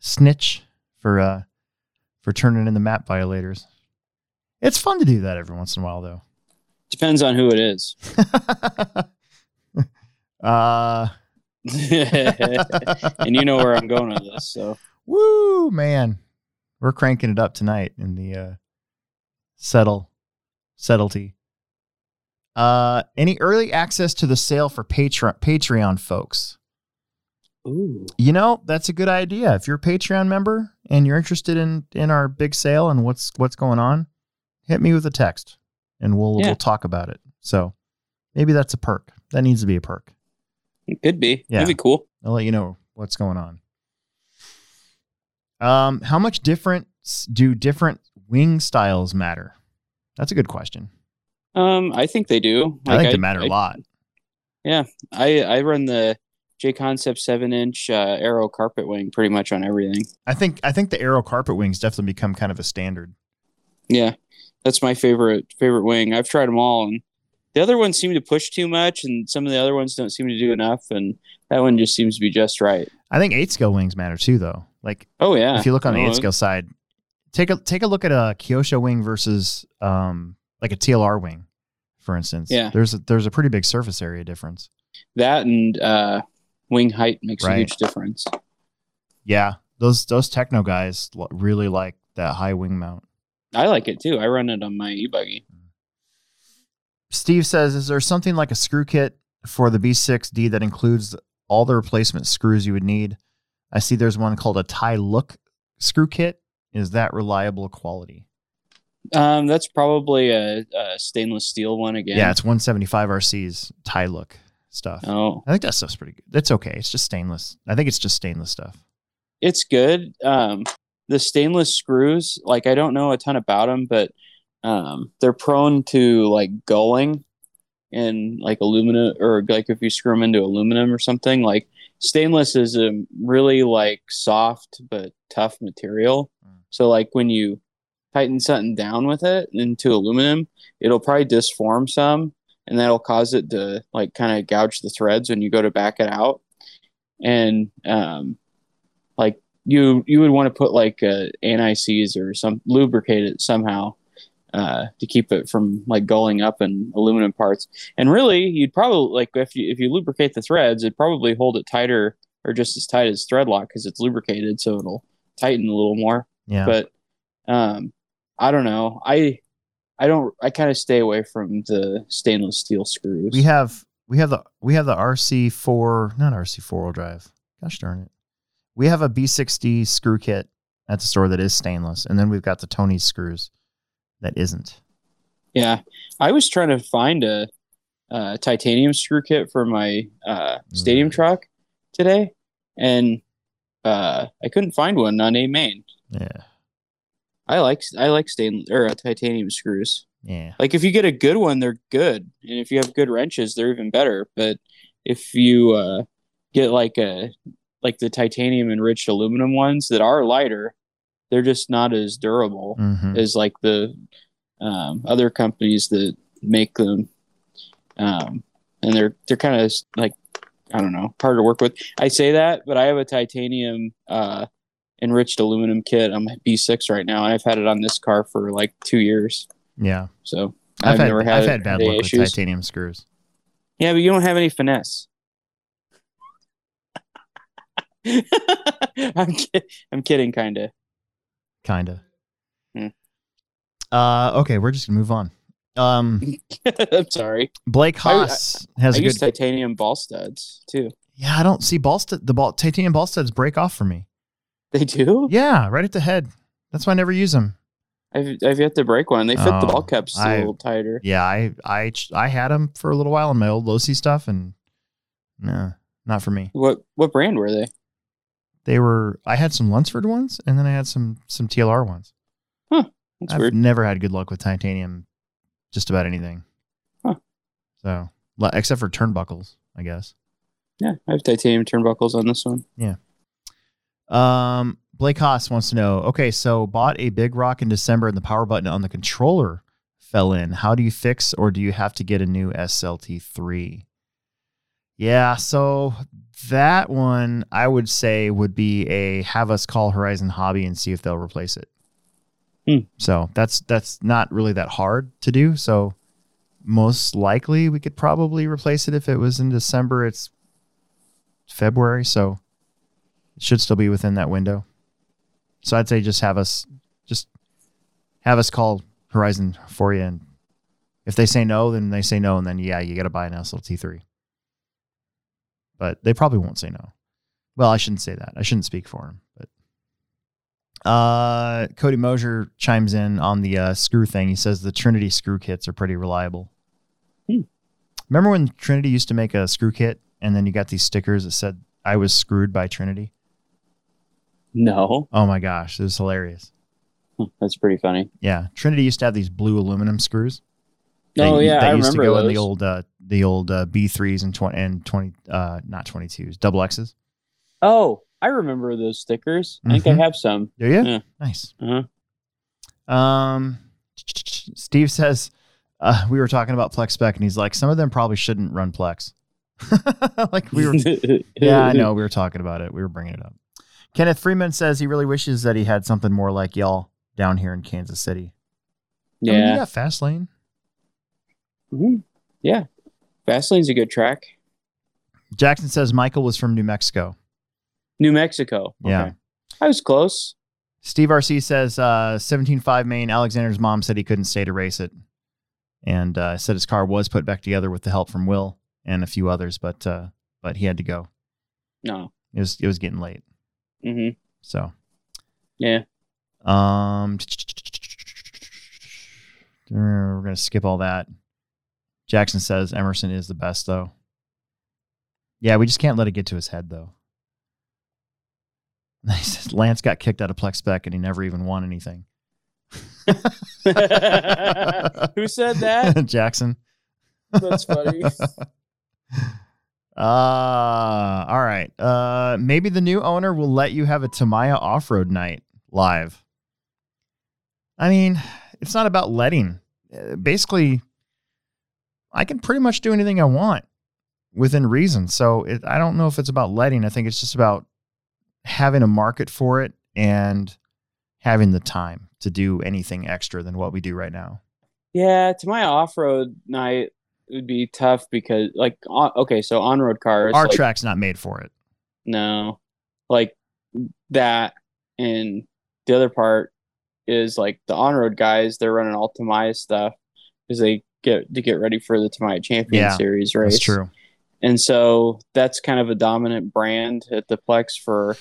Speaker 1: snitch for uh for turning in the map violators. It's fun to do that every once in a while, though.
Speaker 2: Depends on who it is.
Speaker 1: uh,
Speaker 2: and you know where I'm going with this. So
Speaker 1: Woo, man. We're cranking it up tonight in the uh settle subtlety. Uh any early access to the sale for Patreon Patreon folks?
Speaker 2: Ooh.
Speaker 1: You know, that's a good idea. If you're a Patreon member and you're interested in in our big sale and what's what's going on, hit me with a text and we'll
Speaker 2: Yeah.
Speaker 1: we'll talk about it. So maybe that's a perk. That needs to be a perk.
Speaker 2: it could be.
Speaker 1: Yeah.
Speaker 2: That'd be cool.
Speaker 1: I'll let you know what's going on. Um, how much difference do different wing styles matter? That's a good question.
Speaker 2: Um, I think they do.
Speaker 1: I think they matter
Speaker 2: a
Speaker 1: lot.
Speaker 2: Yeah, I I run the J Concept seven inch uh, Arrow carpet wing pretty much on everything.
Speaker 1: I think I think the Arrow carpet wings definitely become kind of a standard.
Speaker 2: Yeah, that's my favorite favorite wing. I've tried them all, and the other ones seem to push too much, and some of the other ones don't seem to do enough, and that one just seems to be just right.
Speaker 1: I think eight scale wings matter too, though. Like
Speaker 2: Oh yeah.
Speaker 1: if you look on the eight scale side, take a take a look at a Kyosho wing versus um like a TLR wing, for instance.
Speaker 2: Yeah.
Speaker 1: There's a, there's a pretty big surface area difference.
Speaker 2: That and uh, wing height makes a huge difference.
Speaker 1: Yeah, those those Tekno guys really like that high wing mount.
Speaker 2: I like it too. I run it on my e buggy.
Speaker 1: Steve says, "Is there something like a screw kit for the B6D that includes all the replacement screws you would need?" I see there's one called a tie look screw kit. Is that reliable quality?
Speaker 2: Um, that's probably a, a stainless steel one again.
Speaker 1: Yeah, it's 175 RC's tie look stuff.
Speaker 2: oh,
Speaker 1: I think that stuff's pretty good. That's okay. It's just stainless. I think it's just stainless stuff.
Speaker 2: it's good. Um, the stainless screws, like I don't know a ton about them, but um, they're prone to like galling in like aluminum or like if you screw them into aluminum or something. Like stainless is a really like soft but tough material. So like when you tighten something down with it into aluminum, it'll probably disform some, and that'll cause it to like kind of gouge the threads when you go to back it out. And um, like you you would want to put like uh, anti-seize or some lubricate it somehow uh, to keep it from like galling up in aluminum parts. And really, you'd probably like if you if you lubricate the threads, it'd probably hold it tighter or just as tight as thread lock because it's lubricated, so it'll tighten a little more.
Speaker 1: Yeah.
Speaker 2: But um, I don't know. I I don't. I kind of stay away from the stainless steel screws.
Speaker 1: we have we have the we have the RC4, not RC4 wheel drive. Gosh darn it. We have a B6D screw kit at the store that is stainless, and then we've got the Tony's screws that isn't.
Speaker 2: Yeah, I was trying to find a, uh titanium screw kit for my uh, stadium
Speaker 1: Mm.
Speaker 2: truck today, and uh, I couldn't find one on AMain.
Speaker 1: Yeah.
Speaker 2: I like I like stainless or uh, titanium screws.
Speaker 1: Yeah.
Speaker 2: Like if you get a good one, they're good, and if you have good wrenches, they're even better. But if you uh, get like a like the titanium enriched aluminum ones that are lighter, they're just not as durable
Speaker 1: Mhm.
Speaker 2: as like the um, other companies that make them, um, and they're they're kind of like I don't know hard to work with. I say that, but I have a titanium uh, enriched aluminum kit on my B6 right now, and I've had it on this car for like two years.
Speaker 1: Yeah.
Speaker 2: So
Speaker 1: I've, had,
Speaker 2: never
Speaker 1: I've had bad luck
Speaker 2: issues.
Speaker 1: with titanium screws.
Speaker 2: Yeah, but you don't have any finesse. I'm kid- I'm kidding, kind of.
Speaker 1: Kinda.
Speaker 2: Hmm.
Speaker 1: Uh okay, we're just gonna move on. Um
Speaker 2: I'm sorry.
Speaker 1: Blake
Speaker 2: I- I-
Speaker 1: Haas has
Speaker 2: I
Speaker 1: a good
Speaker 2: titanium ball studs too.
Speaker 1: Yeah, I don't see ball stud the ball titanium ball studs break off for me.
Speaker 2: They do.
Speaker 1: Yeah, right at the head. That's why I never use them.
Speaker 2: I've I've yet to break one. They fit the
Speaker 1: Oh,
Speaker 2: ball caps a
Speaker 1: I-
Speaker 2: little tighter.
Speaker 1: Yeah, I I I had them for a little while in my old Losi stuff, and no, not for me.
Speaker 2: What what brand were they?
Speaker 1: They were I had some Lunsford ones, and then I had some some TLR ones.
Speaker 2: That's
Speaker 1: I've
Speaker 2: weird.
Speaker 1: never had good luck with titanium, just about anything.
Speaker 2: Huh.
Speaker 1: So, except for turnbuckles, I guess.
Speaker 2: Yeah, I have titanium turnbuckles on this one. Yeah.
Speaker 1: Um, Blake Haas wants to know. Okay, so bought a big rock in December, and the power button on the controller fell in. How do you fix, or do you have to get a new SLT three? Yeah, so that one I would say would be a have us call Horizon Hobby and see if they'll replace it.
Speaker 2: Hmm.
Speaker 1: So that's that's not really that hard to do. So most likely we could probably replace it if it was in December. It's February, so it should still be within that window. So I'd say just have us just have us call Horizon for you, and if they say no, then they say no, and then yeah, you got to buy an SLT three. But they probably won't say no. Well, I shouldn't say that. I shouldn't speak for him. But uh, Cody Mosier chimes in on the uh, screw thing. He says the Trinity screw kits are pretty reliable.
Speaker 2: Hmm.
Speaker 1: Remember when Trinity used to make a screw kit, and then you got these stickers that said "I was screwed by Trinity"?
Speaker 2: No,
Speaker 1: Oh my gosh, it was hilarious.
Speaker 2: That's pretty funny.
Speaker 1: Yeah, Trinity used to have these blue aluminum screws.
Speaker 2: Oh yeah,
Speaker 1: that
Speaker 2: I
Speaker 1: used
Speaker 2: remember
Speaker 1: to go
Speaker 2: those.
Speaker 1: in the old uh, the old uh, B threes and twenty and twenty uh not twenty twos double X's.
Speaker 2: Oh, I remember those stickers. I think
Speaker 1: Mhm.
Speaker 2: I have some.
Speaker 1: Do you?
Speaker 2: Yeah.
Speaker 1: Nice.
Speaker 2: Uh-huh.
Speaker 1: Um, Steve says uh, we were talking about Plex spec, and he's like, some of them probably shouldn't run Plex. like we were. yeah, I know. We were talking about it. We were bringing it up. Kenneth Freeman says he really wishes that he had something more like y'all. down here in Kansas City. I mean,
Speaker 2: Yeah.
Speaker 1: yeah, fast lane.
Speaker 2: Hmm Yeah. Fastlane's a good track.
Speaker 1: Jackson says Michael was from New Mexico.
Speaker 2: New Mexico.
Speaker 1: Yeah.
Speaker 2: I was close.
Speaker 1: Steve RC says uh, 17.5 main. Alexander's mom said he couldn't stay to race it, and uh, said his car was put back together with the help from Will and a few others, but uh, but he had to go.
Speaker 2: No.
Speaker 1: It was it was getting late,
Speaker 2: hmm
Speaker 1: so
Speaker 2: Yeah.
Speaker 1: um, we're gonna skip all that. Jackson says Emerson is the best though. Yeah, we just can't let it get to his head though. He says Lance got kicked out of Plex spec and he never even won anything.
Speaker 2: Who said that?
Speaker 1: Jackson.
Speaker 2: That's funny.
Speaker 1: Uh, all right. Uh, maybe the new owner will let you have a Tamiya off-road night live. I mean, it's not about letting. Uh, basically, I can pretty much do anything I want within reason. So it, I don't know if it's about letting. I think it's just about having a market for it and having the time to do anything extra than what we do right now.
Speaker 2: Yeah, Tamiya off-road night it would be tough because like on, okay, so on-road cars
Speaker 1: Our
Speaker 2: like,
Speaker 1: track's not made for it.
Speaker 2: no. Like that and the other part is like the on-road guys, they're running all stuff because they get to get ready for the Tamiya Champion
Speaker 1: Yeah,
Speaker 2: Series race.
Speaker 1: That's true.
Speaker 2: And so that's kind of a dominant brand at the Plex for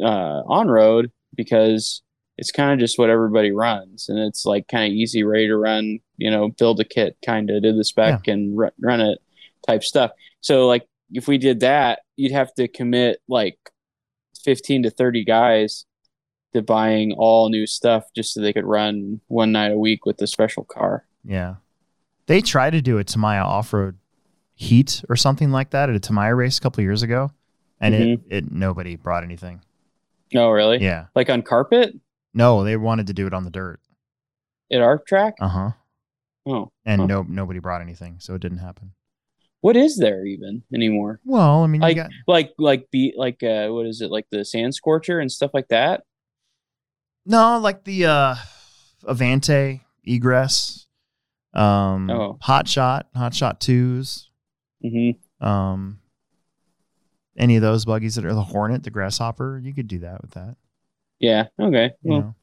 Speaker 2: uh, on road because it's kind of just what everybody runs, and it's like kind of easy, ready to run. You know, build a kit, kind of do the spec and ru- run it type stuff. So like if we did that, you'd have to commit like fifteen to thirty guys to buying all new stuff just so they could run one night a week with the special car.
Speaker 1: Yeah. They tried to do a Tamiya off road heat or something like that at a Tamiya race a couple of years ago. And it, it nobody brought anything.
Speaker 2: No, Oh, really?
Speaker 1: Yeah.
Speaker 2: Like on carpet
Speaker 1: No, they wanted to do it on the dirt.
Speaker 2: at our track?
Speaker 1: Uh huh.
Speaker 2: Oh.
Speaker 1: And
Speaker 2: Huh.
Speaker 1: no nobody brought anything, so it didn't happen.
Speaker 2: What is there even anymore?
Speaker 1: Well, I mean, you
Speaker 2: like
Speaker 1: got
Speaker 2: like like be like uh what is it like the sand scorcher and stuff like that?
Speaker 1: no like the uh Avante egress, um,
Speaker 2: Oh.
Speaker 1: Hot Shot, Hot Shot twos,
Speaker 2: Mm-hmm.
Speaker 1: um, any of those buggies that are the Hornet, the Grasshopper. You could do that with that.
Speaker 2: Yeah. Okay.
Speaker 1: You
Speaker 2: Well,
Speaker 1: know.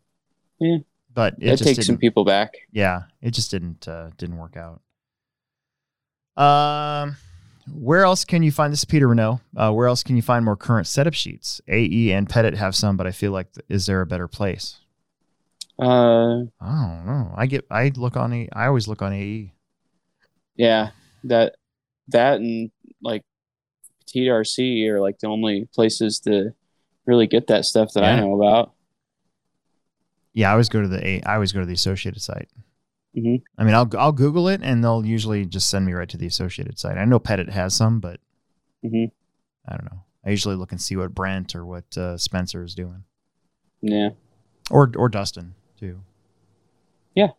Speaker 2: yeah.
Speaker 1: But it
Speaker 2: that takes some people back.
Speaker 1: yeah, it just didn't uh, didn't work out. Um, where else can you find this, is Peter Renault? Uh, where else can you find more current setup sheets? AE and Pettit have some, but I feel like th- is there a better place?
Speaker 2: Uh,
Speaker 1: I don't know. I get I look on a I always look on. AE.
Speaker 2: yeah. That that and like TRC are like the only places to really get that stuff that I know about.
Speaker 1: Yeah, I always go to the A. I always go to the Associated site.
Speaker 2: Mhm.
Speaker 1: I mean, I'll I'll Google it and they'll usually just send me right to the Associated site. I know Pettit has some, but
Speaker 2: Mhm.
Speaker 1: I don't know. I usually look and see what Brent or what uh, Spencer is doing,
Speaker 2: Yeah.
Speaker 1: or or Dustin too.
Speaker 2: Yeah.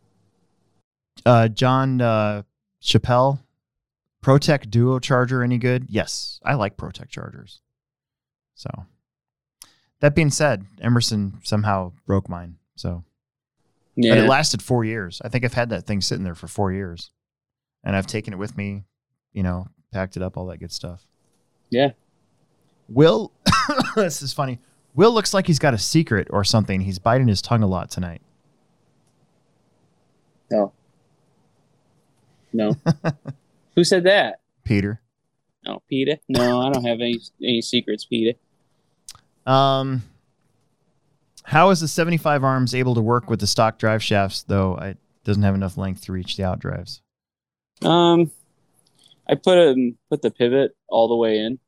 Speaker 1: Uh, John uh, Chappelle, ProTech Duo charger any good? Yes, I like ProTech chargers. So, that being said, Emerson somehow broke mine. So,
Speaker 2: Yeah.
Speaker 1: but it lasted four years. I think I've had that thing sitting there for four years, and I've taken it with me. You know, packed it up, all that good stuff.
Speaker 2: Yeah.
Speaker 1: Will, this is funny. Will looks like he's got a secret or something. He's biting his tongue a lot tonight.
Speaker 2: No. No. Who said that?
Speaker 1: Peter.
Speaker 2: No, Peter. No, I don't have any any secrets, Peter.
Speaker 1: Um, how is the 75 arms able to work with the stock drive shafts, though it doesn't have enough length to reach the out drives?
Speaker 2: Um, I put um put the pivot all the way in,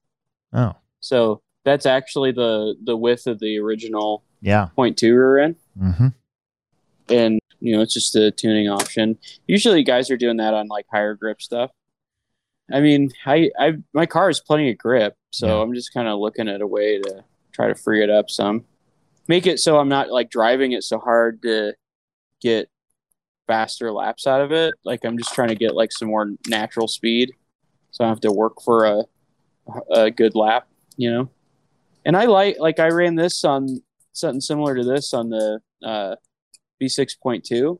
Speaker 1: Oh,
Speaker 2: so that's actually the the width of the original
Speaker 1: yeah.
Speaker 2: point two rear end,
Speaker 1: Mm-hmm.
Speaker 2: and you know it's just a tuning option. Usually, guys are doing that on like higher grip stuff. I mean, I I my car is plenty of grip, so
Speaker 1: Yeah.
Speaker 2: I'm just kind of looking at a way to try to free it up some, make it so I'm not like driving it so hard to get faster laps out of it. Like I'm just trying to get like some more natural speed, so I have to work for a a good lap, you know. And I like like I ran this on something similar to this on the uh, B6.2,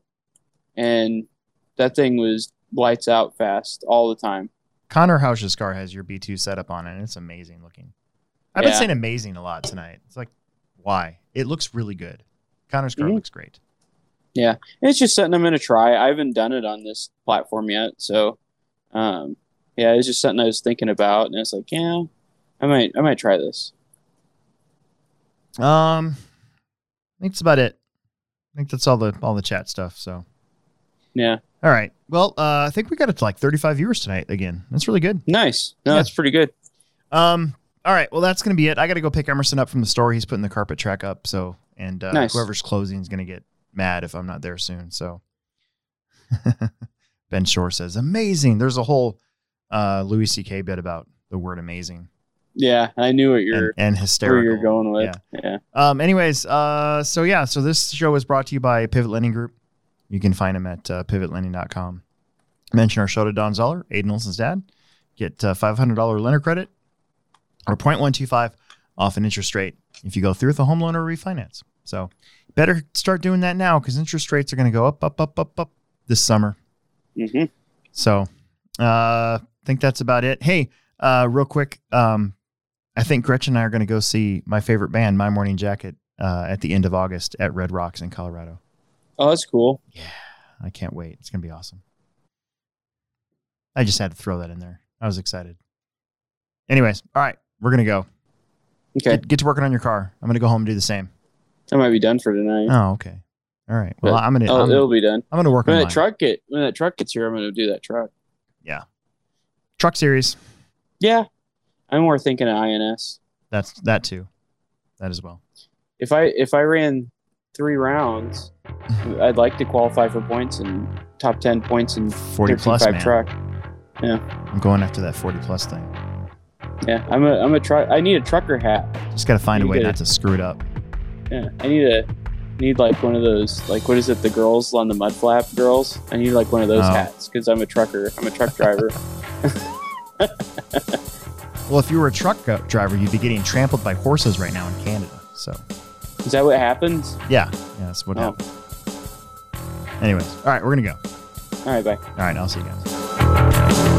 Speaker 2: and that thing was lights out fast all the time.
Speaker 1: Connor Hoss's car has your B2 setup on it, and it's amazing looking. I've been
Speaker 2: Yeah.
Speaker 1: saying amazing a lot tonight. It's like, why? It looks really good. Connor's car
Speaker 2: Mhm.
Speaker 1: looks great.
Speaker 2: Yeah, and it's just something I'm gonna try. I haven't done it on this platform yet, so um, yeah, it's just something I was thinking about, and it's like, yeah, I might, I might try this.
Speaker 1: Um, I think that's about it. I think that's all the all the chat stuff. So,
Speaker 2: Yeah,
Speaker 1: all right. Well, uh, I think we got it to like 35 viewers tonight again. That's really good.
Speaker 2: nice. No,
Speaker 1: Yeah.
Speaker 2: that's pretty good.
Speaker 1: Um, all right. Well, that's gonna be it. I got to go pick Emerson up from the store. He's putting the carpet track up. So, and uh,
Speaker 2: Nice.
Speaker 1: whoever's closing is gonna get mad if I'm not there soon. So, Ben Shore says amazing. There's a whole uh, Louis C.K. bit about the word amazing
Speaker 2: Yeah, I knew what you're
Speaker 1: and, and
Speaker 2: where
Speaker 1: hysterical.
Speaker 2: you're going with.
Speaker 1: Yeah.
Speaker 2: Yeah.
Speaker 1: Um, anyways, uh, so yeah, so this show is brought to you by Pivot Lending Group. You can find them at uh, pivotlending.com. Mention our show to Don Zoller, Aiden Olson's dad. Get uh, $500 lender credit or 0.125 off an interest rate if you go through with a home loan or refinance. So better start doing that now because interest rates are going to go up, up, up, up, up this summer.
Speaker 2: hmm
Speaker 1: So uh, I think that's about it. Hey, uh, real quick, um, I think Gretchen and I are going to go see my favorite band, My Morning Jacket, uh, at the end of August at Red Rocks in Colorado.
Speaker 2: Oh, that's cool.
Speaker 1: Yeah, I can't wait. It's going to be awesome. I just had to throw that in there. I was excited. Anyways, all right, we're going to go.
Speaker 2: Okay,
Speaker 1: Get, get to working on your car. I'm going to go home and do the same.
Speaker 2: I might be done for tonight.
Speaker 1: Oh, okay. All right. Well,
Speaker 2: But
Speaker 1: I'm going to
Speaker 2: Oh,
Speaker 1: I'm,
Speaker 2: it'll be done.
Speaker 1: I'm going to work
Speaker 2: When
Speaker 1: on
Speaker 2: that
Speaker 1: mine.
Speaker 2: truck get when that truck gets here, I'm gonna do that truck. Yeah.
Speaker 1: Truck series.
Speaker 2: Yeah, I'm more thinking of INS.
Speaker 1: That's that too. That as well.
Speaker 2: If I if I ran three rounds, I'd like to qualify for points and top ten points in
Speaker 1: 40 plus,
Speaker 2: 13.5
Speaker 1: man.
Speaker 2: truck.
Speaker 1: I'm going after that 40 plus thing.
Speaker 2: Yeah, I'm a I'm a truck. I need a trucker hat.
Speaker 1: Just got to find a way not to screw it up.
Speaker 2: Yeah, I need a need like one of those like what is it the girls on the mud flap girls? I need like one of those
Speaker 1: Oh.
Speaker 2: hats because I'm a trucker. I'm a truck driver.
Speaker 1: Well, if you were a truck driver, you'd be getting trampled by horses right now in Canada. So,
Speaker 2: is that what happens?
Speaker 1: yeah, yeah, that's what
Speaker 2: Oh.
Speaker 1: happened. Anyways, all right, we're gonna go.
Speaker 2: All right, bye.
Speaker 1: All right, I'll see you guys.